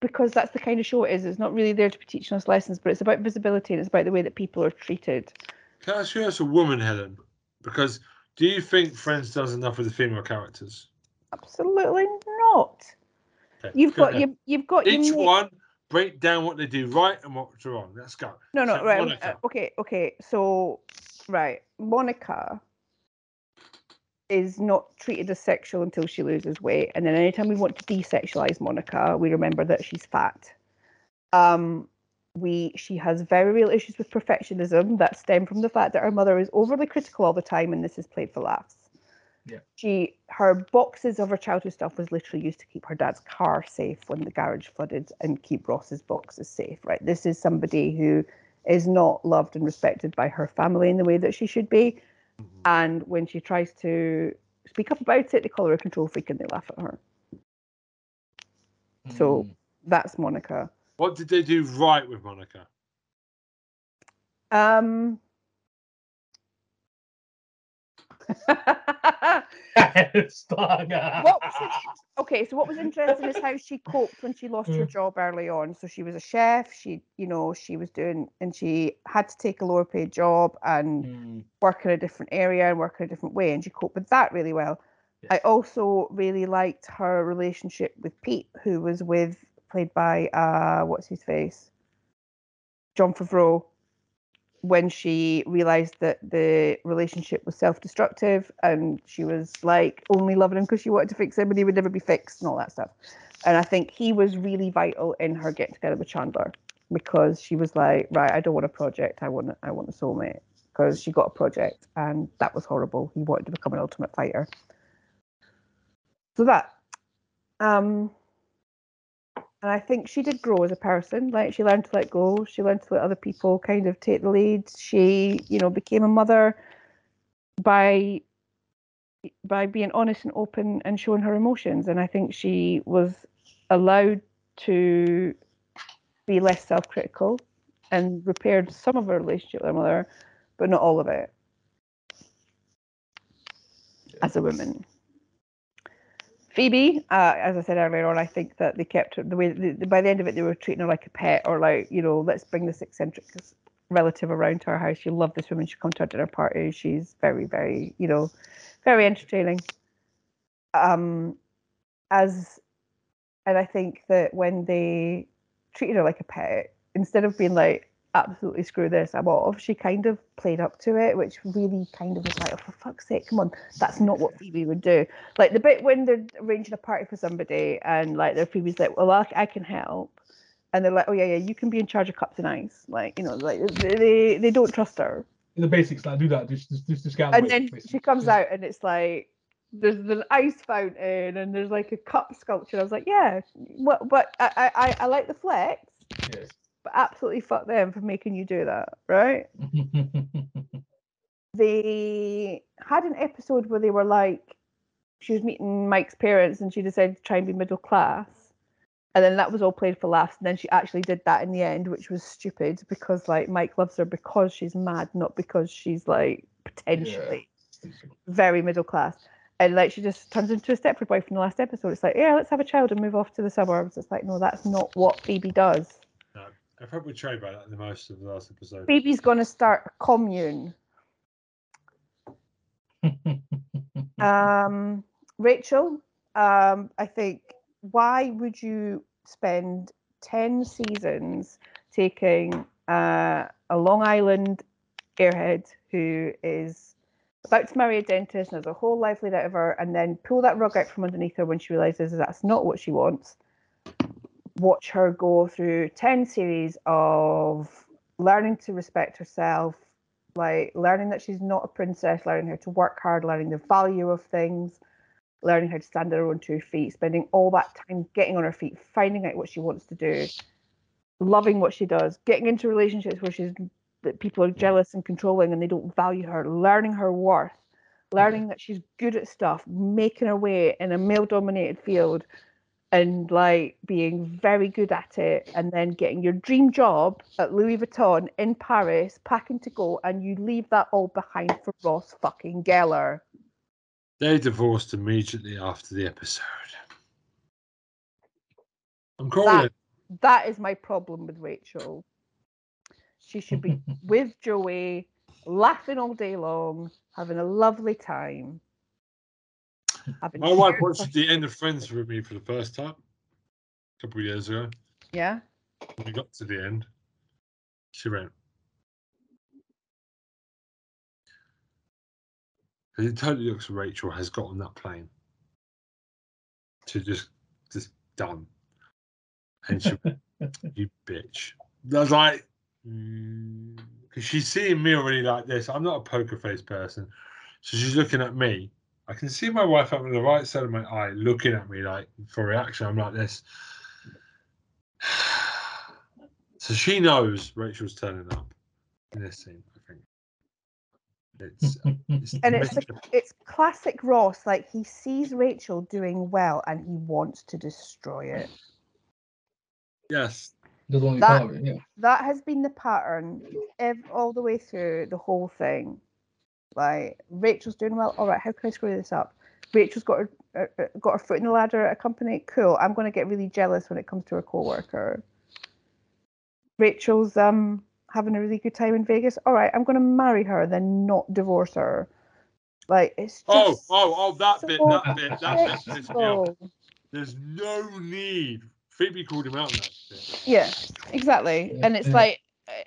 because that's the kind of show it is. It's not really there to be teaching us lessons, but it's about visibility and it's about the way that people are treated. Can I ask you as a woman, Helen? Because do you think Friends does enough with the female characters? Absolutely not. Okay, You've got ahead. you, you've got your each ma- one break down what they do right and what's wrong. Let's go. No, no, So, right. Uh, okay, okay. So, right, Monica is not treated as sexual until she loses weight, and then anytime we want to desexualize Monica, we remember that she's fat. Um, we she has very real issues with perfectionism that stem from the fact that her mother is overly critical all the time, and this is played for laughs. Yeah. She her boxes of her childhood stuff was literally used to keep her dad's car safe when the garage flooded and keep Ross's boxes safe. Right. This is somebody who is not loved and respected by her family in the way that she should be. And when she tries to speak up about it, they call her a control freak and they laugh at her. So that's Monica. What did they do right with Monica? Um *laughs* Stagger. what was okay, so what was interesting is how she coped when she lost her Mm. job early on. So she was a chef, she, you know, she was doing, and she had to take a lower paid job and Mm, work in a different area and work in a different way, and she coped with that really well. I also really liked her relationship with Pete, who was with played by uh, what's his face, Jon Favreau, when she realized that the relationship was self-destructive and she was like only loving him because she wanted to fix him and he would never be fixed and all that stuff. And I think he was really vital in her getting together with Chandler because she was like, right, I don't want a project, I want I want a soulmate because she got a project and that was horrible. He wanted to become an ultimate fighter. So that, um, and I think she did grow as a person. Like she learned to let go. She learned to let other people kind of take the lead. She, you know, became a mother by by being honest and open and showing her emotions. And I think she was allowed to be less self-critical and repaired some of her relationship with her mother, but not all of it as a woman. Phoebe, uh, as I said earlier on, I think that they kept her the way. The, by the end of it, they were treating her like a pet, or like you know, let's bring this eccentric relative around to our house. You love this woman. She come to our dinner party. She's very, very, you know, very entertaining. um, as, and I think that when they treated her like a pet, instead of being like, absolutely screw this, I'm off, she kind of played up to it, which really kind of was like, oh, for fuck's sake, come on, that's not what Phoebe would do. Like the bit when they're arranging a party for somebody and like their Phoebe's like, well, I, I can help. And they're like, oh yeah, yeah, you can be in charge of cups and ice. Like, you know, like they they, don't trust her. The basics, like do that. Just just just, just get And then basically. she comes Just- out and it's like there's an ice fountain and there's like a cup sculpture. I was like, yeah, what? But I I I, I like the flex, Yes. But absolutely fuck them for making you do that, right? *laughs* they had an episode where they were like she was meeting Mike's parents and she decided to try and be middle class. And then that was all played for laughs. And then she actually did that in the end, which was stupid because like Mike loves her because she's mad, not because she's like potentially very middle class. And like she just turns into a Stepford wife in the last episode. It's like, yeah, let's have a child and move off to the suburbs. It's like, no, that's not what Phoebe does. I felt betrayed by that in the most of the last episode. Phoebe's gonna start a commune. *laughs* Um, Rachel, um, I think why would you spend 10 seasons taking uh, a Long Island airhead who is about to marry a dentist and has a whole life laid out of her, and then pull that rug out from underneath her when she realizes that's not what she wants? Watch her go through 10 series of learning to respect herself, like learning that she's not a princess, learning how to work hard, learning the value of things, learning how to stand on her own two feet, spending all that time getting on her feet, finding out what she wants to do, loving what she does, getting into relationships where she's that people are jealous and controlling and they don't value her, learning her worth, learning that she's good at stuff, making her way in a male dominated field and like being very good at it and then getting your dream job at Louis Vuitton in Paris, packing to go, and you leave that all behind for Ross fucking Geller. They divorced immediately after the episode. I'm calling it. That is my problem with Rachel. She should be *laughs* with Joey, laughing all day long, having a lovely time. My wife watched the end of Friends with me for the first time a couple of years ago. Yeah. When we got to the end, she went. And it totally looks like Rachel has got on that plane to just just done. And she went, *laughs* you bitch. I was like, mm, because she's seeing me already like this. I'm not a poker face person. So she's looking at me. I can see my wife up on the right side of my eye looking at me like for reaction. I'm like this. *sighs* So she knows Rachel's turning up in this scene, I think. It's, uh, it's *laughs* And it's the, mischief. it's classic Ross. Like he sees Rachel doing well and he wants to destroy it. yes. Doesn't want to be That- part yeah. that has been the pattern ev- all the way through the whole thing. Like Rachel's doing well. All right, how can I screw this up? Rachel's got her uh, got her foot in the ladder at a company. Cool. I'm going to get really jealous when it comes to her coworker. Rachel's um having a really good time in Vegas. All right, I'm going to marry her, then not divorce her. Like it's just Oh, oh, oh, that bit, that bit, that bit pissed me off. predictable. There's no need. Phoebe called him out on that bit. Yeah, exactly. Yeah, And it's yeah. like,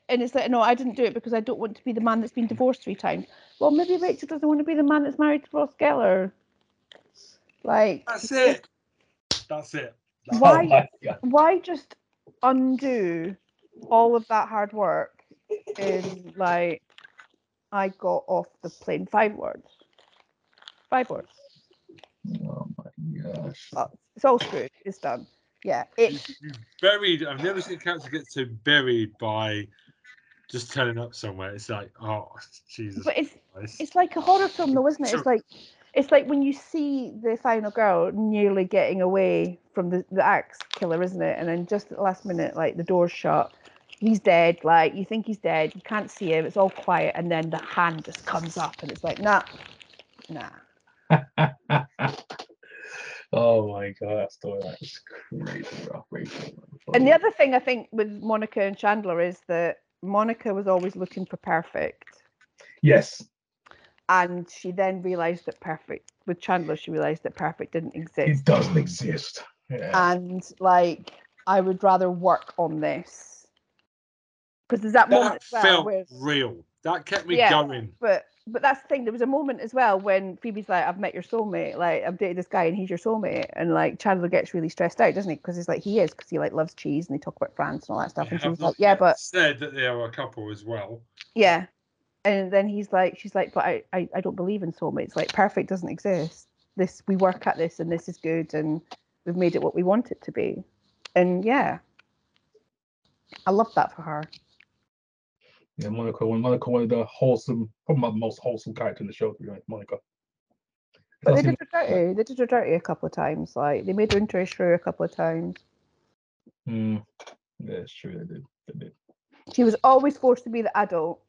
and it's like, no, I didn't do it because I don't want to be the man that's been divorced three times. Well, maybe Rachel doesn't want to be the man that's married to Ross Geller. Like, That's it. That's it. That's Why- Oh why just undo all of that hard work in like, I got off the plane five words. Five words. Oh my gosh. Oh, it's all screwed. It's done. Yeah, it's buried. I've never seen a character get so buried by just turning up somewhere. It's like, oh Jesus but it's Christ. it's like a horror film though isn't it it's like it's like when you see the final girl nearly getting away from the, the axe killer isn't it and then just at the last minute like the door's shut he's dead like you think he's dead you can't see him it's all quiet and then the hand just comes up and it's like nah nah *laughs* oh my god, that storyline is crazy, bro. And the other thing i think with monica and chandler is that monica was always looking for perfect yes, and she then realized that perfect with Chandler. She realized that perfect didn't exist, It doesn't exist. Yeah. and like I would rather work on this because there's that, moment That well felt where real. That kept me Yeah. going. but but that's the thing. There was a moment as well when Phoebe's like, "I've met your soulmate. Like, I've dated this guy, and he's your soulmate." And like Chandler gets really stressed out, doesn't he? Because he's like, he is, because he like loves cheese, and they talk about France and all that stuff. They And she have was not like, "Yeah, but said that they are a couple as well. yeah." And then he's like, she's like, "But I, I, I don't believe in soulmates. Like, perfect doesn't exist. This we work at this, and this is good, and we've made it what we want it to be." And yeah, I love that for her. Yeah, Monica. When Monica, one of the wholesome, probably the most wholesome character in the show. To be honest, Monica. But they did her dirty. They did her dirty a couple of times. Like they made her into a shrew a couple of times. Mm, yeah, it's true. They did. They did. She was always forced to be the adult,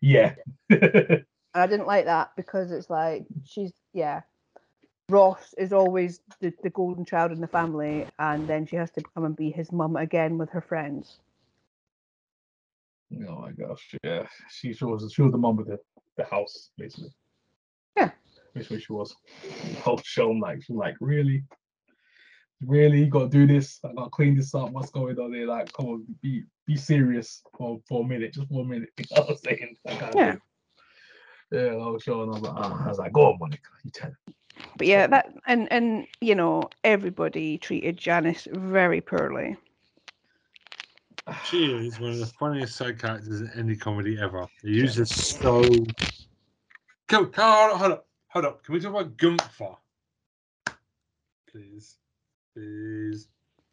Yeah. *laughs* and I didn't like that because it's like she's yeah. Ross is always the, the golden child in the family, and then she has to come and be his mum again with her friends. Oh my gosh. Yeah. She, she was she was the mom of the, the house basically. Yeah. Basically, she was. The whole show, I'm like, she's like, really, really, you gotta do this. I gotta clean this up. What's going on there? Like, come on, be be serious for for a minute, just one minute. *laughs* You know what I'm saying? Yeah. thing. Yeah, the whole show, and I was like, ah, I was like, go on, Monica, you tell her. But yeah, that and and you know everybody treated Janice very poorly. She is one of the funniest side characters in any comedy ever. They use it so. Go, hold up, hold up, hold up. Can we talk about Gunther? Please, please,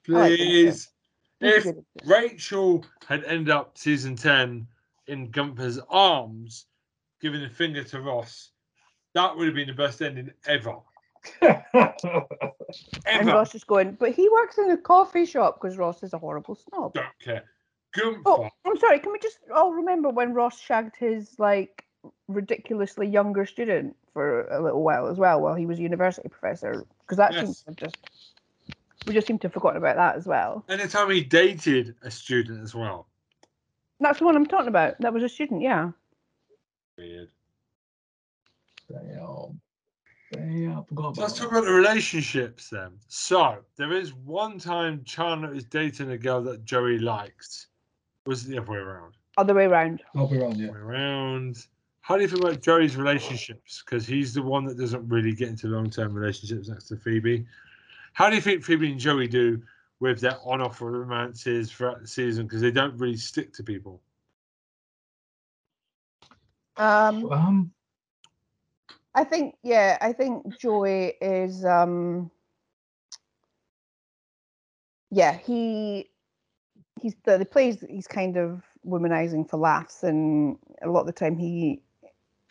like please. If. Rachel had ended up season 10 in Gunther's arms, giving a finger to Ross, that would have been the best ending ever. And Ross is going, but he works in a coffee shop because Ross is a horrible snob. Don't care. Gunther. Oh, I'm sorry. Can we just all remember when Ross shagged his like ridiculously younger student for a little while as well, while he was a university professor? Because that seems Yes. to have just we just seem to have forgotten about that as well. Anytime he dated a student as well. That's the one I'm talking about. That was a student, yeah. Weird. Damn. Damn, I forgot let's talk about the relationships then. So there is one time Chandler is dating a girl that Joey likes. Was it the other way around? Other way around. I'll be yeah. Way around. How do you feel about Joey's relationships? Because he's the one that doesn't really get into long term relationships next to Phoebe. How do you think Phoebe and Joey do with their on off romances throughout the season? Because they don't really stick to people. Um, Um, I think yeah, I think Joey is um yeah, he he's the, the plays he's kind of womanizing for laughs and a lot of the time he,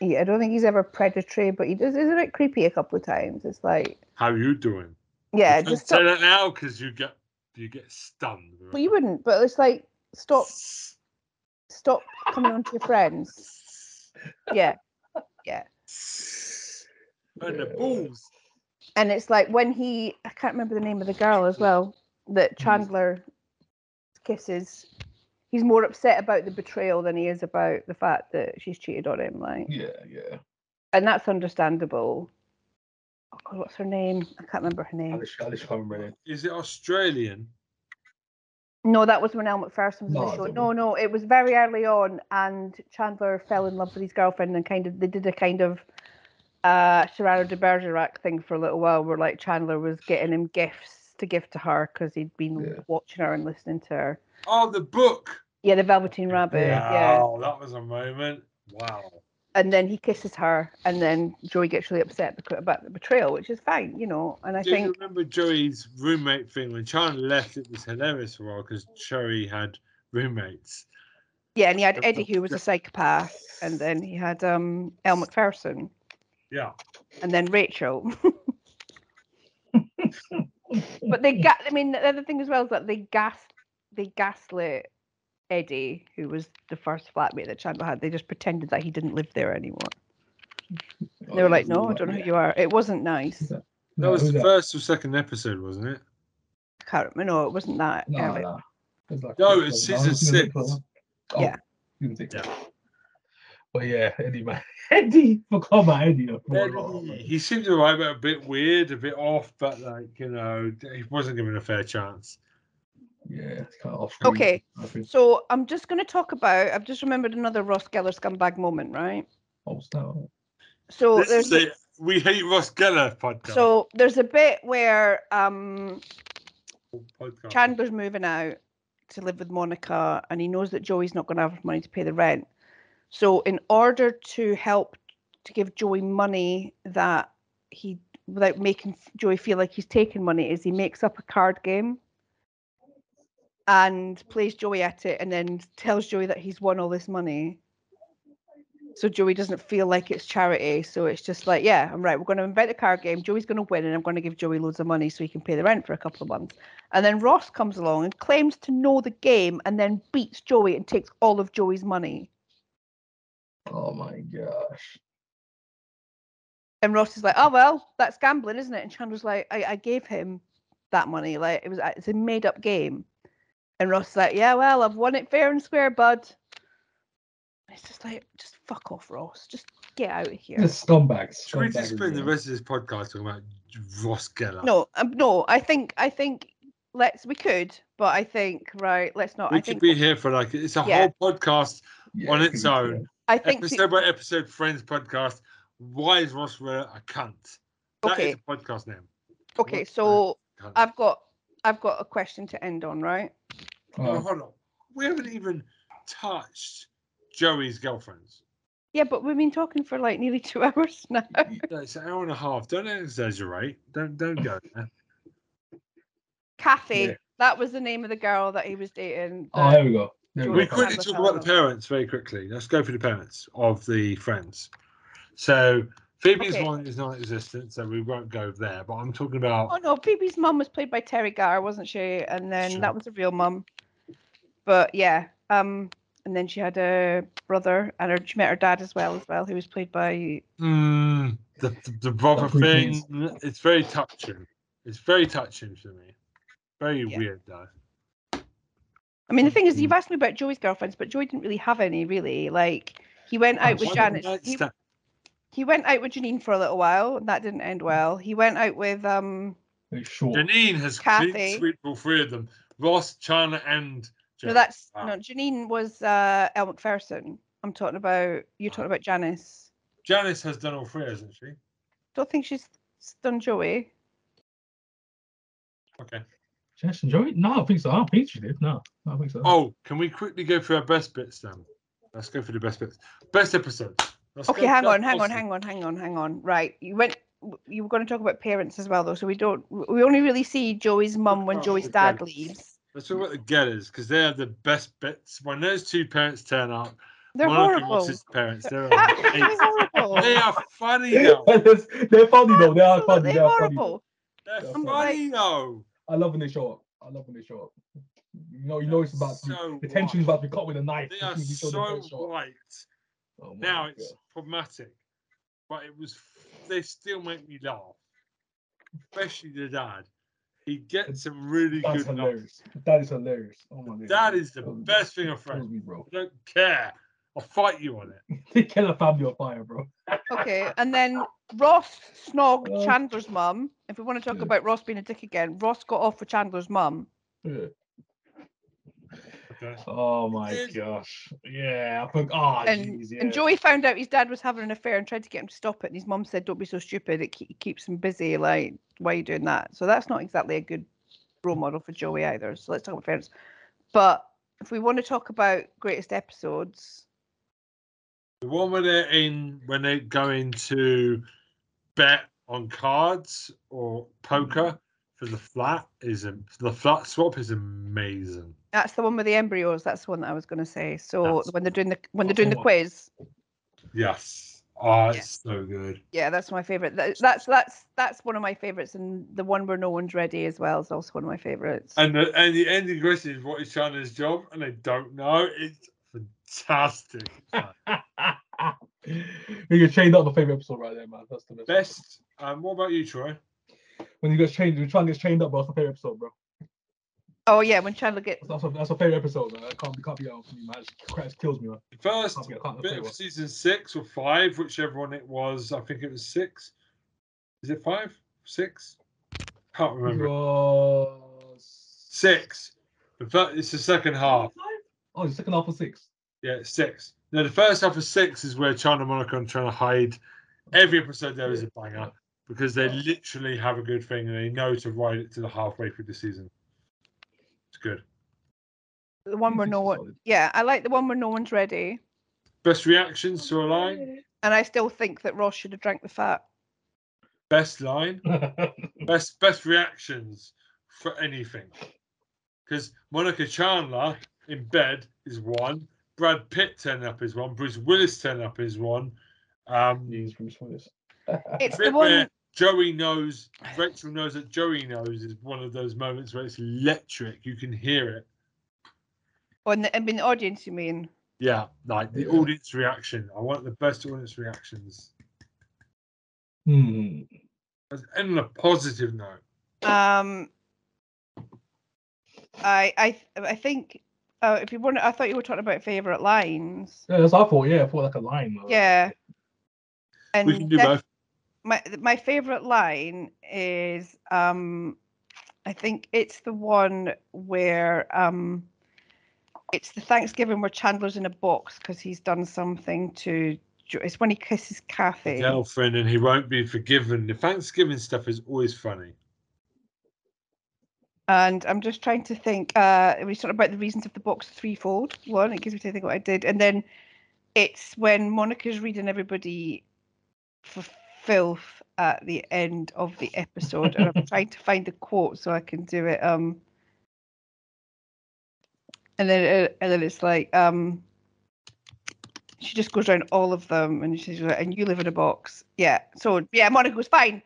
he I don't think he's ever predatory, but he does is a bit creepy a couple of times. It's like How you doing? yeah, just *laughs* say that now because you get you get stunned. but you wouldn't, but it's like stop *laughs* stop coming on to your friends. Yeah. Yeah. And the Yeah. balls. and it's like when he I can't remember the name of the girl as well that mm. Chandler kisses. He's more upset about the betrayal than he is about the fact that she's cheated on him. Like, yeah, yeah. and that's understandable. Oh God, what's her name? I can't remember her name. Alice, Alice can't remember it Australian? No, that was when Elle Macpherson was No, in the show. No, no, it was very early on, and Chandler fell in love with his girlfriend, and kind of they did a kind of uh Gerard de Bergerac thing for a little while, where like Chandler was getting him gifts to give to her because he'd been Yeah. watching her and listening to her. Oh, the book. Yeah, the Velveteen Rabbit. Yeah. Wow, that was a moment. Wow. And then he kisses her, and then Joey gets really upset because, about the betrayal, which is fine, you know. And I Do you think, remember Joey's roommate thing when Chandler left? It was hilarious for a while because Joey had roommates. yeah, and he had Eddie, who was a psychopath, and then he had um Elle Macpherson, Yeah. and then Rachel. *laughs* but they got. I mean, the other thing as well is that they gas, they gaslit Eddie, who was the first flatmate that Chandler had. They just pretended that he didn't live there anymore. Oh, They were like, "No, I don't know who you are." It wasn't nice. That No, was who's the first or second episode, wasn't it? I can't remember. No, it wasn't that. No, early. no. It's like No, it's season oh, six. Oh, Yeah. season six. Yeah. But yeah, Eddie man, *laughs* Eddie, forgot about Eddie. I forgot about Eddie, he seemed alright, but a bit weird, a bit off, but like you know, he wasn't given a fair chance. Yeah, it's kind of off. Okay, I so I'm just going to talk about. I've just remembered another Ross Geller scumbag moment, right? Oh, snap. So This there's is the We Hate Ross Geller podcast. so there's a bit where um podcast. Chandler's moving out to live with Monica, and he knows that Joey's not going to have money to pay the rent. So, in order to help to give Joey money that he without making Joey feel like he's taking money, is he makes up a card game and plays Joey at it, and then tells Joey that he's won all this money. So Joey doesn't feel like it's charity. So it's just like, yeah, I'm right. We're going to invent a card game. Joey's going to win, and I'm going to give Joey loads of money so he can pay the rent for a couple of months. And then Ross comes along and claims to know the game and then beats Joey and takes all of Joey's money. Oh my gosh. And Ross is like, oh, well, that's gambling, isn't it? And Chandler's like, I, I gave him that money. Like, it was uh, it's a made up game. And Ross is like, yeah, well, I've won it fair and square, bud. It's just like, just fuck off, Ross. Just get out of here. It's scumbags. Should we scumbags, just spend the rest of this podcast talking about Ross Geller? No, um, no, I think, I think, let's, we could, but I think, right, let's not. we I could think, be here for like it's a Yeah. whole podcast Yeah, on its own. I think, the- episode by episode Friends podcast. Why is Ross Geller a cunt? That is Okay. a podcast name. okay, Ross so Cunt. I've got, I've got a question to end on, right? Oh, hold on. We haven't even touched Joey's girlfriends. Yeah, but we've been talking for like nearly two *laughs* hours now. No, It's an hour and a half. Don't exaggerate. Don't don't go there. Kathy, Yeah. that was the name of the girl that he was dating. oh, that- here we go. There We go. quickly talk about the parents very quickly. Let's go for the parents of the friends. So Phoebe's Okay. one is non-existent, so we won't go there. But I'm talking about Oh no, Phoebe's mum was played by Teri Garr, wasn't she? And then Sure. that was a real mum. But yeah, um, and then she had a brother, and her, she met her dad as well, as well, who was played by. mm, the, the the brother thing. It's very touching. It's very touching for me. Very Yeah. weird though. I mean, the thing is, you've asked me about Joey's girlfriends, but Joey didn't really have any, really. Like he went out with One Janet. Night He, went out with Janine for a little while, and that didn't end well. He went out with um. It's short. Janine has Kathy. clean sweep all three of them. Ross, Chandler, and No, that's Wow. no. Janine was uh, Elle Macpherson. I'm talking about. You're talking about Janice. Janice has done all three, hasn't she? Don't think she's done Joey. Okay. Jess and Joey? No, I don't think so. I don't think she did. No, I don't think so. Oh, can we quickly go through our best bits then? Let's go through the best bits. Best episodes. Let's Okay, hang on, hang on, hang on, hang on, hang on. Right, you went. You were going to talk about parents as well, though. So we don't. We only really see Joey's mum when Oh, Joey's okay. dad leaves. Let's talk about the Gellers because they are the best bits. When those two parents turn up, They're Monica horrible. Ross's parents, they're *laughs* They're absolutely amazing. horrible. they are funny *laughs* though. they're funny though. They are funny. They are funny. horrible. They're I'm funny though. I love when they show up. I love when they show up. You know, you know it's about to So the tension's about to be cut with a knife. They are soon as you show them so first white. Oh Now God. it's problematic, but it was. They still make me laugh, especially the dad. He gets some really That's good laughs. hilarious. That is hilarious. Oh my god. That is the Kills me. best thing of Kills friends. me, bro. I don't care. I'll fight you on it. *laughs* They kill a family on fire, bro. Okay, and then Ross snogged Oh. Chandler's mum. If we want to talk Yeah. about Ross being a dick again, Ross got off with Chandler's mum. Yeah. Okay. Oh my Yes. gosh. Yeah. I think. Oh, ah, and jeez. Yeah. and Joey found out his dad was having an affair and tried to get him to stop it. And his mum said, "Don't be so stupid. It ke- keeps him busy. Like, why are you doing that?" So that's not exactly a good role model for Joey either. So let's talk about parents. But if we want to talk about greatest episodes, The one where they're in when they go into bet on cards or poker mm-hmm. For the flat is a, the flat swap is amazing. that's the one with the embryos. That's the one that I was going to say. So That's- when they're doing the when they're doing the quiz, Yes. Oh, Yeah. it's so good. yeah, that's my favorite. That, that's that's that's one of my favorites, and the one where no one's ready as well is also one of my favorites. And the and the ending question is what is Chandler's job? And they don't know. It's fantastic. *laughs* we get chained up my favorite episode right there, man. That's the best. Best. Um, what about you, Troy? When you get chained, when Tron gets chained up, bro. That's my favorite episode, bro. Oh yeah, when Chandler gets That's a, that's a favorite episode. Man. I can't be can't be out for me, man. It just kills me, man. First Can't be, I can't bit of season six or five, whichever one it was. I think it was six. Is it five? Six? Can't remember. Was... Six. The fir- it's the second half. Oh, the second half of six. Yeah, it's six. No, the first half of six is where Chandler Monica are trying to hide. Every episode there is a banger because they literally have a good thing and they know to ride it to the halfway through the season. It's good. the one where no one. Yeah, I like the one where no one's ready, Best reactions to a line. and I still think that Ross should have drank the fat. Best line. *laughs* Best best reactions for anything. Because Monica Chandler in bed is one. Brad Pitt turning up is one. Bruce Willis turning up is one. Um, Jeez, Bruce Willis. It's the one. Where Joey knows, *sighs* Rachel knows that Joey knows is one of those moments where it's electric. You can hear it. On the, I mean, the audience, you mean? Yeah, like the audience reaction. I want the best audience reactions. Hmm. And on a positive note. Um, I I I think uh, if you want, I thought you were talking about favorite lines. Yeah, that's what I thought. Yeah, I thought like a line. man. Yeah. And We can do def- both. My my favorite line is um I think it's the one where um it's the Thanksgiving where Chandler's in a box because he's done something to it's when he kisses Kathy. Girlfriend, and he won't be forgiven. The Thanksgiving stuff is always funny. And I'm just trying to think. Uh, we talked about the reasons of the box threefold. One, it gives me to think what I did, and then it's when Monica's reading everybody for filth at the end of the episode, and I'm trying to find the quote so I can do it. Um, and then uh, and then it's like um, she just goes around all of them, and she's like, "And you live in a box." Yeah. So yeah, Monica goes fine.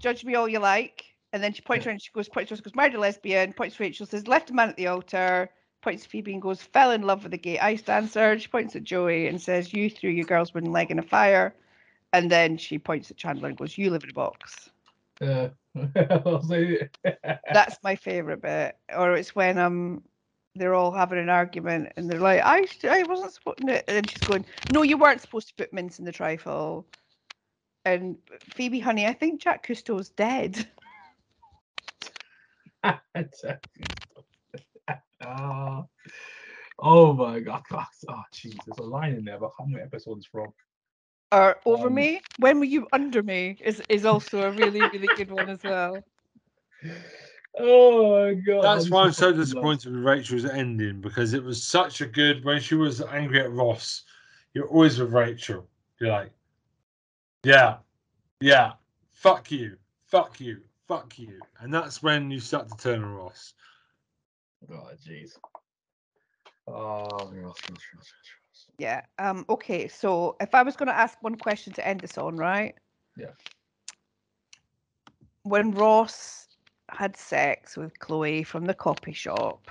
Judge me all you like. And then she points around she goes, points to goes, married a lesbian, points to Rachel, says, left a man at the altar, points to Phoebe and goes, fell in love with a gay ice dancer. She points at Joey and says, You threw your girl's wooden leg in a fire. And then she points at Chandler and goes, You live in a box. Yeah. It. *laughs* That's my favourite bit. Or it's when um they're all having an argument and they're like, I I wasn't supposed to and she's going, No, you weren't supposed to put mince in the trifle. And Phoebe, honey, I think Jacques Cousteau's dead. *laughs* Oh my god. *laughs* Oh jeez, there's a line in there, but how many episodes from? Or over Um, me. When were you under me? Is is also a really really good one as well. *laughs* Oh my god. That's why I'm so disappointed with Rachel's ending because it was such a good when she was angry at Ross. You're always with Rachel. You're like, yeah, yeah, fuck you, fuck you, fuck you, and that's when you start to turn on Ross. love. Oh jeez. Oh, Ross, Ross, Ross, Ross, Ross. Yeah. Um. Okay. So if I was going to ask one question to end this on, right? Yeah. When Ross had sex with Chloe from the copy shop,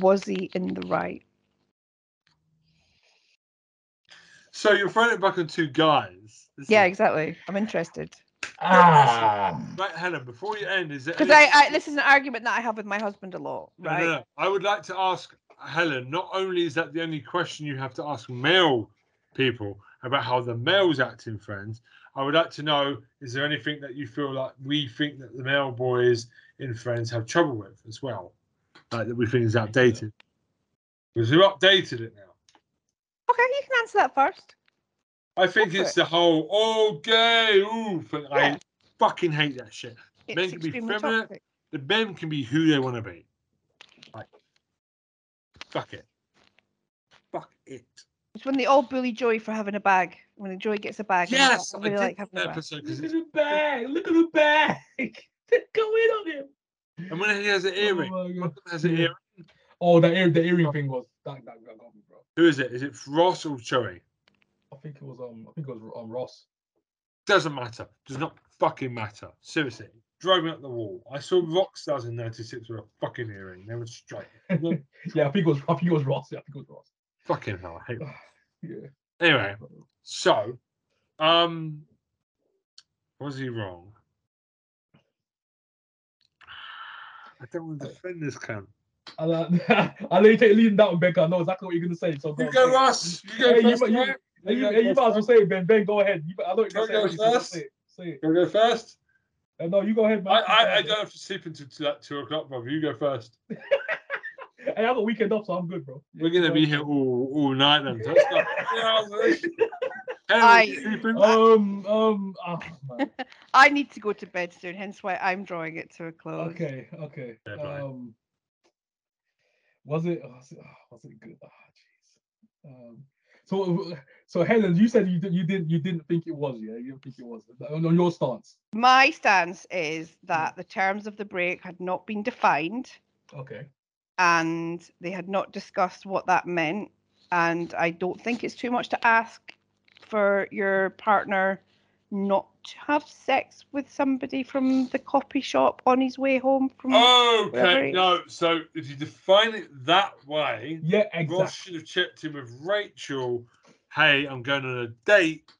was he in the right? So you're throwing it back on two guys. This Yeah, is- exactly. I'm interested Ah. Right, Helen. Before you end, is it because any- I, I this is an argument that I have with my husband a lot, No, right? no, no. I would like to ask Helen. Not only is that the only question you have to ask male people about how the males act in Friends, I would like to know: is there anything that you feel like we think that the male boys in Friends have trouble with as well, like that we think is outdated? Because we've updated it now. Okay, you can answer that first. I think Go it's it. the whole "oh gay" ooh thing. I fucking hate that shit. It's Men can be feminine. toxic. The men can be who they want to be. Like, fuck it. Fuck it. It's when they all bully Joey for having a bag. When Joey gets a bag. Yes, like, I I really did like having that a bag. episode because Look at the *laughs* bag. Look at the bag. *laughs* Go in on him. and when he has an earring, Oh my God. Has an earring. Oh, the ear, the earring thing was that, that, that got me, bro. Who is it? Is it Ross or Joey? I think it was um, I think it was um Ross. Doesn't matter. Does not fucking matter. Seriously, drove me up the wall. I saw rock stars in '96 with a fucking earring. They were straight. *laughs* yeah, I think it was. I think it was Ross. Yeah, I think it was Ross. fucking hell. I hate. *sighs* That. Yeah. Anyway, so, um, was he wrong? I don't want to defend this cunt. I'll, uh, *laughs* I'll let you take the lead in that one, Becca. I know exactly what you're gonna say. So You go, say. Ross. You go Hey, first. you, hey, you, go you might as well say it, Ben. Ben, go ahead. You, I know you're say go it. so first? Say it. Say it. Go first? Uh, no, you go ahead, man. I, I, I don't have to sleep until two, like two o'clock, brother. You go first. *laughs* Hey, I got a weekend off, so I'm good, bro. We're gonna be here all, all night then. So let's go. *laughs* Helen, I- Um, um, man. *laughs* I need to go to bed soon, hence why I'm drawing it to a close. Okay, okay. Yeah. Um, was it? Was it, ah, was it good? Ah, jeez. Um, so, so Helen, you said you you didn't you didn't think it was, yeah? You didn't think it was on, your stance. My stance is that the terms of the break had not been defined Okay. and they had not discussed what that meant. And I don't think it's too much to ask for your partner not have sex with somebody from the copy shop on his way home from Okay, it no. So if you define it that way, Yeah, exactly. Ross should have checked in with Rachel. Hey, I'm going on a date.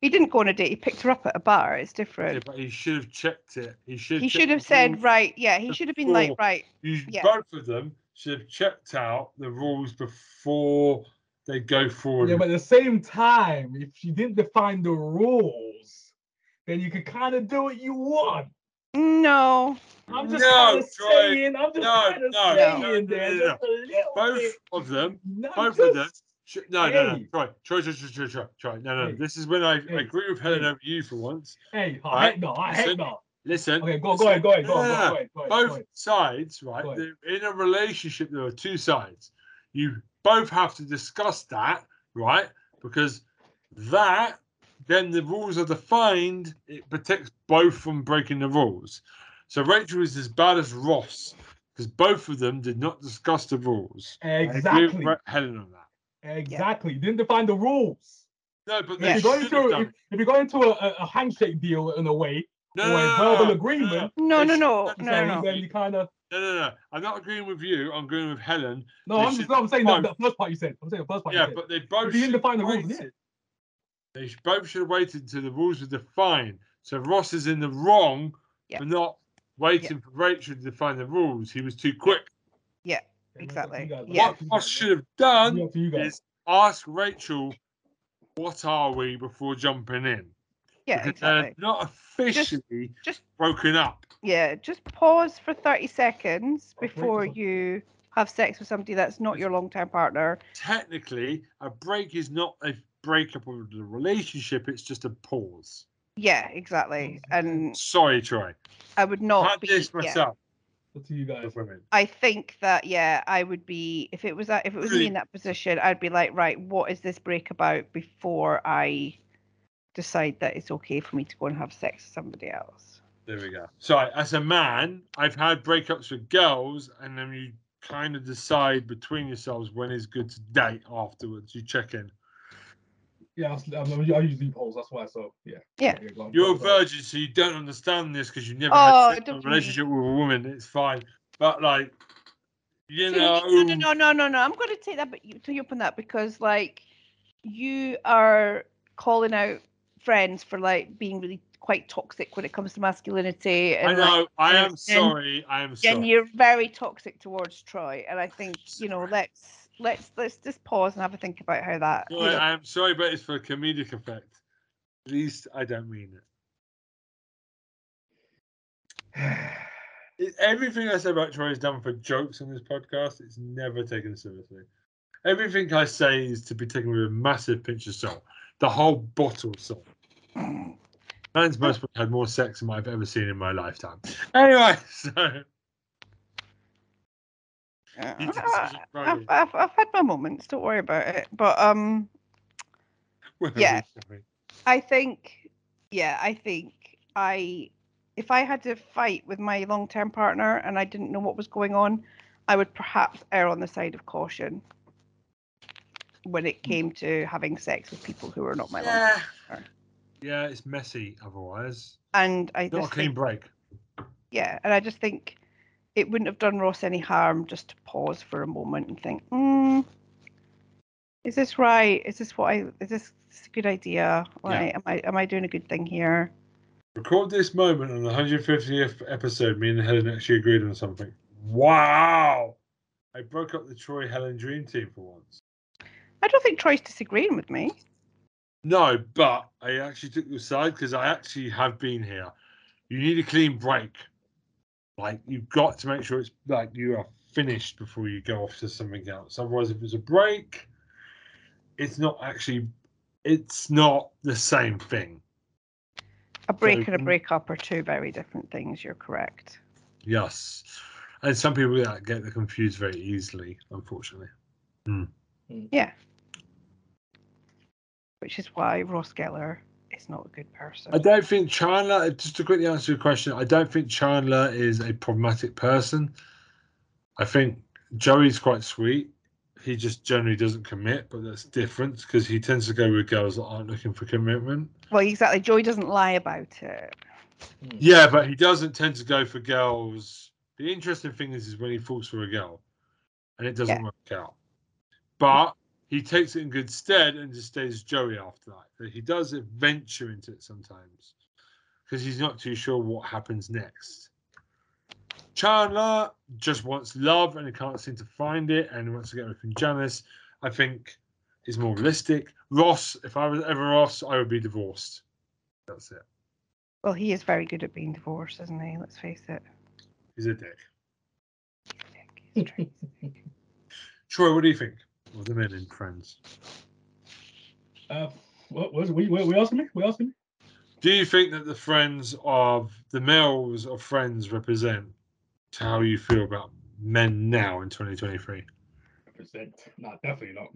He didn't go on a date. He picked her up at a bar. It's Yeah, different. but he should have checked it. He should. He should have said, right, yeah, he should have been like, right, You yeah. both of them should have checked out the rules before they go forward. Yeah, but at the same time, if she didn't define the rules, then you could kind of do what you want. no. I'm just No, kind of Troy. saying. I'm just No, kind of no, saying no, there. no, no, just a little both bit. of them. No, Both of them. just- Sh- No, no, no. Hey. Try, try, try, try, try, try, try. No, no. Hey. This is when I, I agree with Helen Hey. over you for once. Hey, I Right, heck no, I heck listen, no. Listen. Okay, go, go ahead, go ahead, go, No, ahead, go, no. go ahead, go ahead, go Both ahead. sides, right? Go ahead. they're In a relationship, there are two sides. You both have to discuss that, right? Because that, then the rules are defined. It protects both from breaking the rules. So Rachel is as bad as Ross because both of them did not discuss the rules. I agree with Exactly, Helen on that. exactly. You didn't define the rules. No, but If you're going should have to done if, if you're going to a, a- a handshake deal in a way, No, or a verbal agreement, No, no, no, no, no, no. then you kind of No, no, no. I'm not agreeing with you. I'm agreeing with Helen. no. They I'm just no, I'm saying that, both- that first part you said. I'm saying the first part Yeah, you said. but they both If you didn't define the rules, waited. yeah. They both should have waited until the rules were defined. So Ross is in the wrong Yeah. for not waiting for Rachel to define the rules. He was too quick. Yeah, exactly. you Yeah. What Ross should have done Up to you guys. is ask Rachel, "What are we?" before jumping in. Yeah, because they're exactly. not officially just- broken up. Yeah, just pause for 30 seconds before you have sex with somebody that's not your long term partner. Technically, a break is not a breakup of the relationship. It's just a pause. Yeah, exactly. And Sorry, Troy. I would I not be. this myself Up to you guys. women. I think that yeah, I would be if it was that if it was me in that position, I'd be like, right, what is this break about before I decide that it's okay for me to go and have sex with somebody else. There we go. So, as a man, I've had breakups with girls, and then you kind of decide between yourselves when is good to date afterwards. You check in. Yeah, I, I, I use loopholes. That's why. So yeah. Yeah. go You're a go on, go on. virgin, so you don't understand this because you've never Oh, had a relationship with a woman. It's fine. But, like, you See, know. no, no, no, no, no, no. I'm going to take that, but you, to you up on that because, like, you are calling out friends for like being really quite toxic when it comes to masculinity. I know. Like, I am and- sorry. I am and sorry. you're very toxic towards Troy. And I think you know, let's let's let's just pause and have a think about how that. you Sorry, know- I am sorry, but it's for a comedic effect. At least I don't mean *sighs* it. Everything I say about Troy is done for jokes on this podcast. It's never taken seriously. Everything I say is to be taken with a massive pinch of salt. The whole bottle of salt. Mm. Man's most had more sex than I've ever seen in my lifetime. Anyway, *laughs* so I- see it I've, I've, I've had my moments. Don't worry about it. But um, *laughs* where Yeah. I think, yeah, I think I, if I had to fight with my long-term partner and I didn't know what was going on, I would perhaps err on the side of caution when it came to having sex with people who are not my long. Yeah. partner. Yeah, it's messy otherwise. And I Not just a clean think, break. yeah, and I just think it wouldn't have done Ross any harm just to pause for a moment and think, hmm, is this right? Is this what I? Is this, this a good idea? Right? Am I am I doing a good thing here? Record this moment on the 150th episode. Me and Helen actually agreed on something. Wow. I broke up the Troy Helen Dream Team for once. I don't think Troy's disagreeing with me. No, but I actually took your side because I actually have been here. You need a clean break. Like you've got to make sure it's like you are finished before you go off to something else. Otherwise, if it's a break, it's not actually it's not the same thing. A break So- and a breakup are two very different things. You're correct. Yes. And some people yeah, get confused very easily, unfortunately. Hmm. Hmm. Yeah. Which is why Ross Geller is not a good person. I don't think Chandler, just to quickly answer your question, I don't think Chandler is a problematic person. I think Joey's quite sweet. He just generally doesn't commit, but that's different because he tends to go with girls that aren't looking for commitment. Well, exactly. Joey doesn't lie about it. Hmm. Yeah, but he doesn't tend to go for girls. The interesting thing is, is when he falls for a girl and it doesn't Yeah. work out. But he takes it in good stead and just stays Joey after that. But he does venture into it sometimes because he's not too sure what happens next. Chandler just wants love and he can't seem to find it and he wants to get away from Janice. I think is more realistic. Ross, if I was ever Ross, I would be divorced. That's it. Well, he is very good at being divorced, isn't he? Let's face it. He's a dick. He's true. Troy, what do you think of the men in Friends? Uh, what was? We, we, we asking me? We asking me? Do you think that the friends of the males of Friends represent how you feel about men now in 2023? Represent? Nah, definitely not.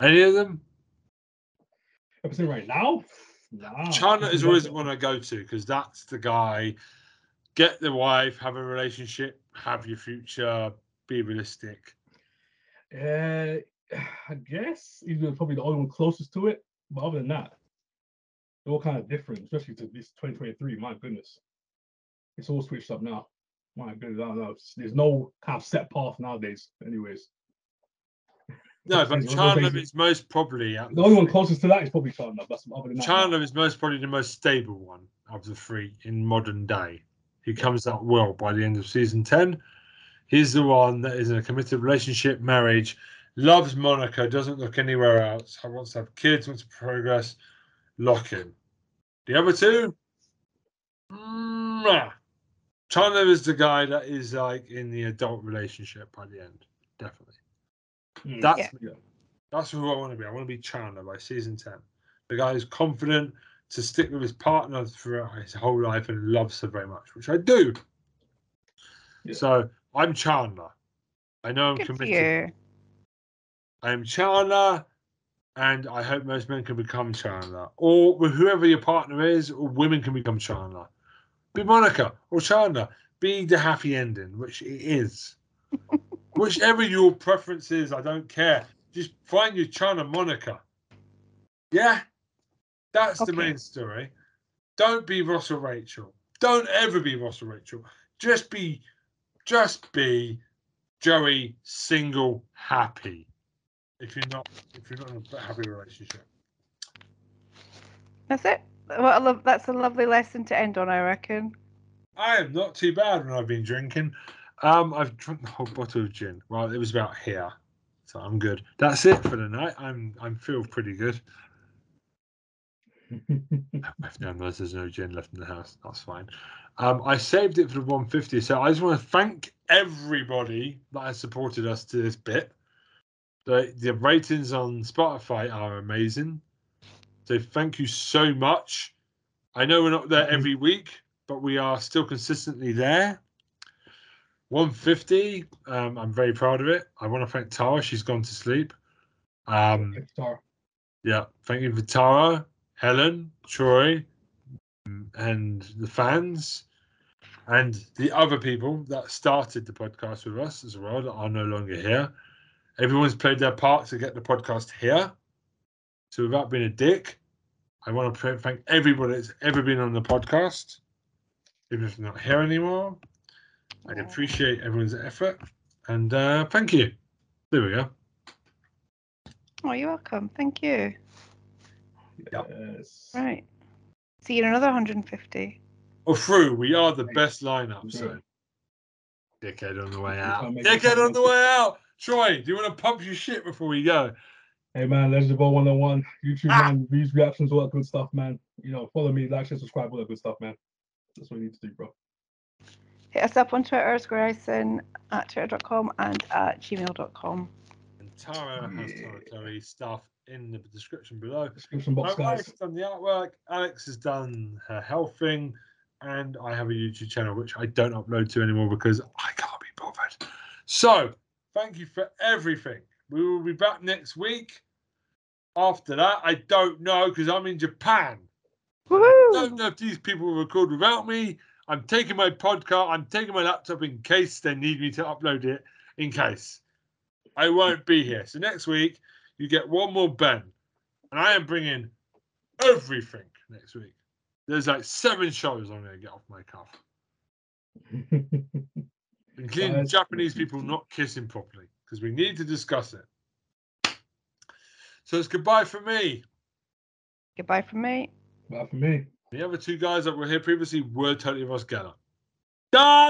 Any of them? Represent right now? Nah. Chandler is always the one I go to because that's the guy. Get the wife, have a relationship, have your future, be realistic. Uh, I guess he's probably the only one closest to it. But other than that, they're all kind of different, especially to this 2023. My goodness, it's all switched up now. My goodness, I don't know. There's no kind of set path nowadays. Anyways, No, but *laughs* Chandler is most probably uh, the only one closest to that is probably Chandler. That's other than that. Chandler is most probably the most stable one of the three in modern day. He comes out well by the end of season 10. He's the one that is in a committed relationship, marriage, loves Monica, doesn't look anywhere else, wants to have kids, wants to progress, lock in. The other two, mwah. Chandler is the guy that is like in the adult relationship by the end, definitely. Mm. That's Yeah. Yeah. that's who I want to be. I want to be Chandler by season ten. The guy who's confident to stick with his partner throughout his whole life and loves her very much, which I do. Yeah. So I'm Chandler. I know I'm Good committed. You. I am Chandler, and I hope most men can become Chandler, or whoever your partner is, or women can become Chandler. Be Monica or Chandler. Be the happy ending, which it is. *laughs* Whichever your preference is, I don't care. Just find your Chandler Monica. Yeah, that's the main story. Don't be Ross or Rachel. Don't ever be Ross or Rachel. Just be, just be Joey single happy if you're not if you're not in a happy relationship. That's it. Well, I love, that's a lovely lesson to end on, I reckon. I am not too bad when I've been drinking. Um, I've drunk the whole bottle of gin. Well, it was about here, so I'm good. That's it for the night. I'm I'm feel pretty good. *laughs* If no knows there's no gin left in the house, that's fine. Um, I saved it for the 150, so I just want to thank everybody that has supported us to this bit. The the ratings on Spotify are amazing. So thank you so much. I know we're not there you. every week, but we are still consistently there. 150. Um, I'm very proud of it. I want to thank Tara. She's gone to sleep. Um, yeah, thank you for Tara, Helen, Troy, and the fans, and the other people that started the podcast with us as well that are no longer here. Everyone's played their part to get the podcast here. So, without being a dick, I want to thank everybody that's ever been on the podcast, even if they're not here anymore. I appreciate everyone's effort, and uh, thank you. There we go. Oh, you're welcome. Thank you. Yep. Yes. Right. See you in another 150. Or through, we are the best lineup. So. Yeah. Dickhead on the way out. can't make- Dickhead on the way out. Troy, do you want to pump your shit before we go? Hey man, Legends of Old 101, YouTube Ah. man, views, reactions, all that good stuff, man. You know, follow me, like, share, subscribe, all that good stuff, man. That's what you need to do, bro. Hit us up on Twitter, squareeyessyn at twitter.com and at gmail.com. And Tara has Tara Terry stuff in the description below. Description My box, guys. wife's done the artwork. Alex has done her health thing, and I have a YouTube channel which I don't upload to anymore because I can't be bothered. So, thank you for everything. We will be back next week. After that, I don't know because I'm in Japan. i don't know if these people will record without me. I'm taking my podcast, I'm taking my laptop in case they need me to upload it, in case. I won't be here. So next week, you get one more Ben. And I am bringing everything next week. There's like seven shows I'm going to get off my cuff, *laughs* including Guys. Japanese people not kissing properly, because we need to discuss it. So it's goodbye for me. Goodbye for me. Bye for me. The other two guys that were here previously were totally Ross Geller. Done!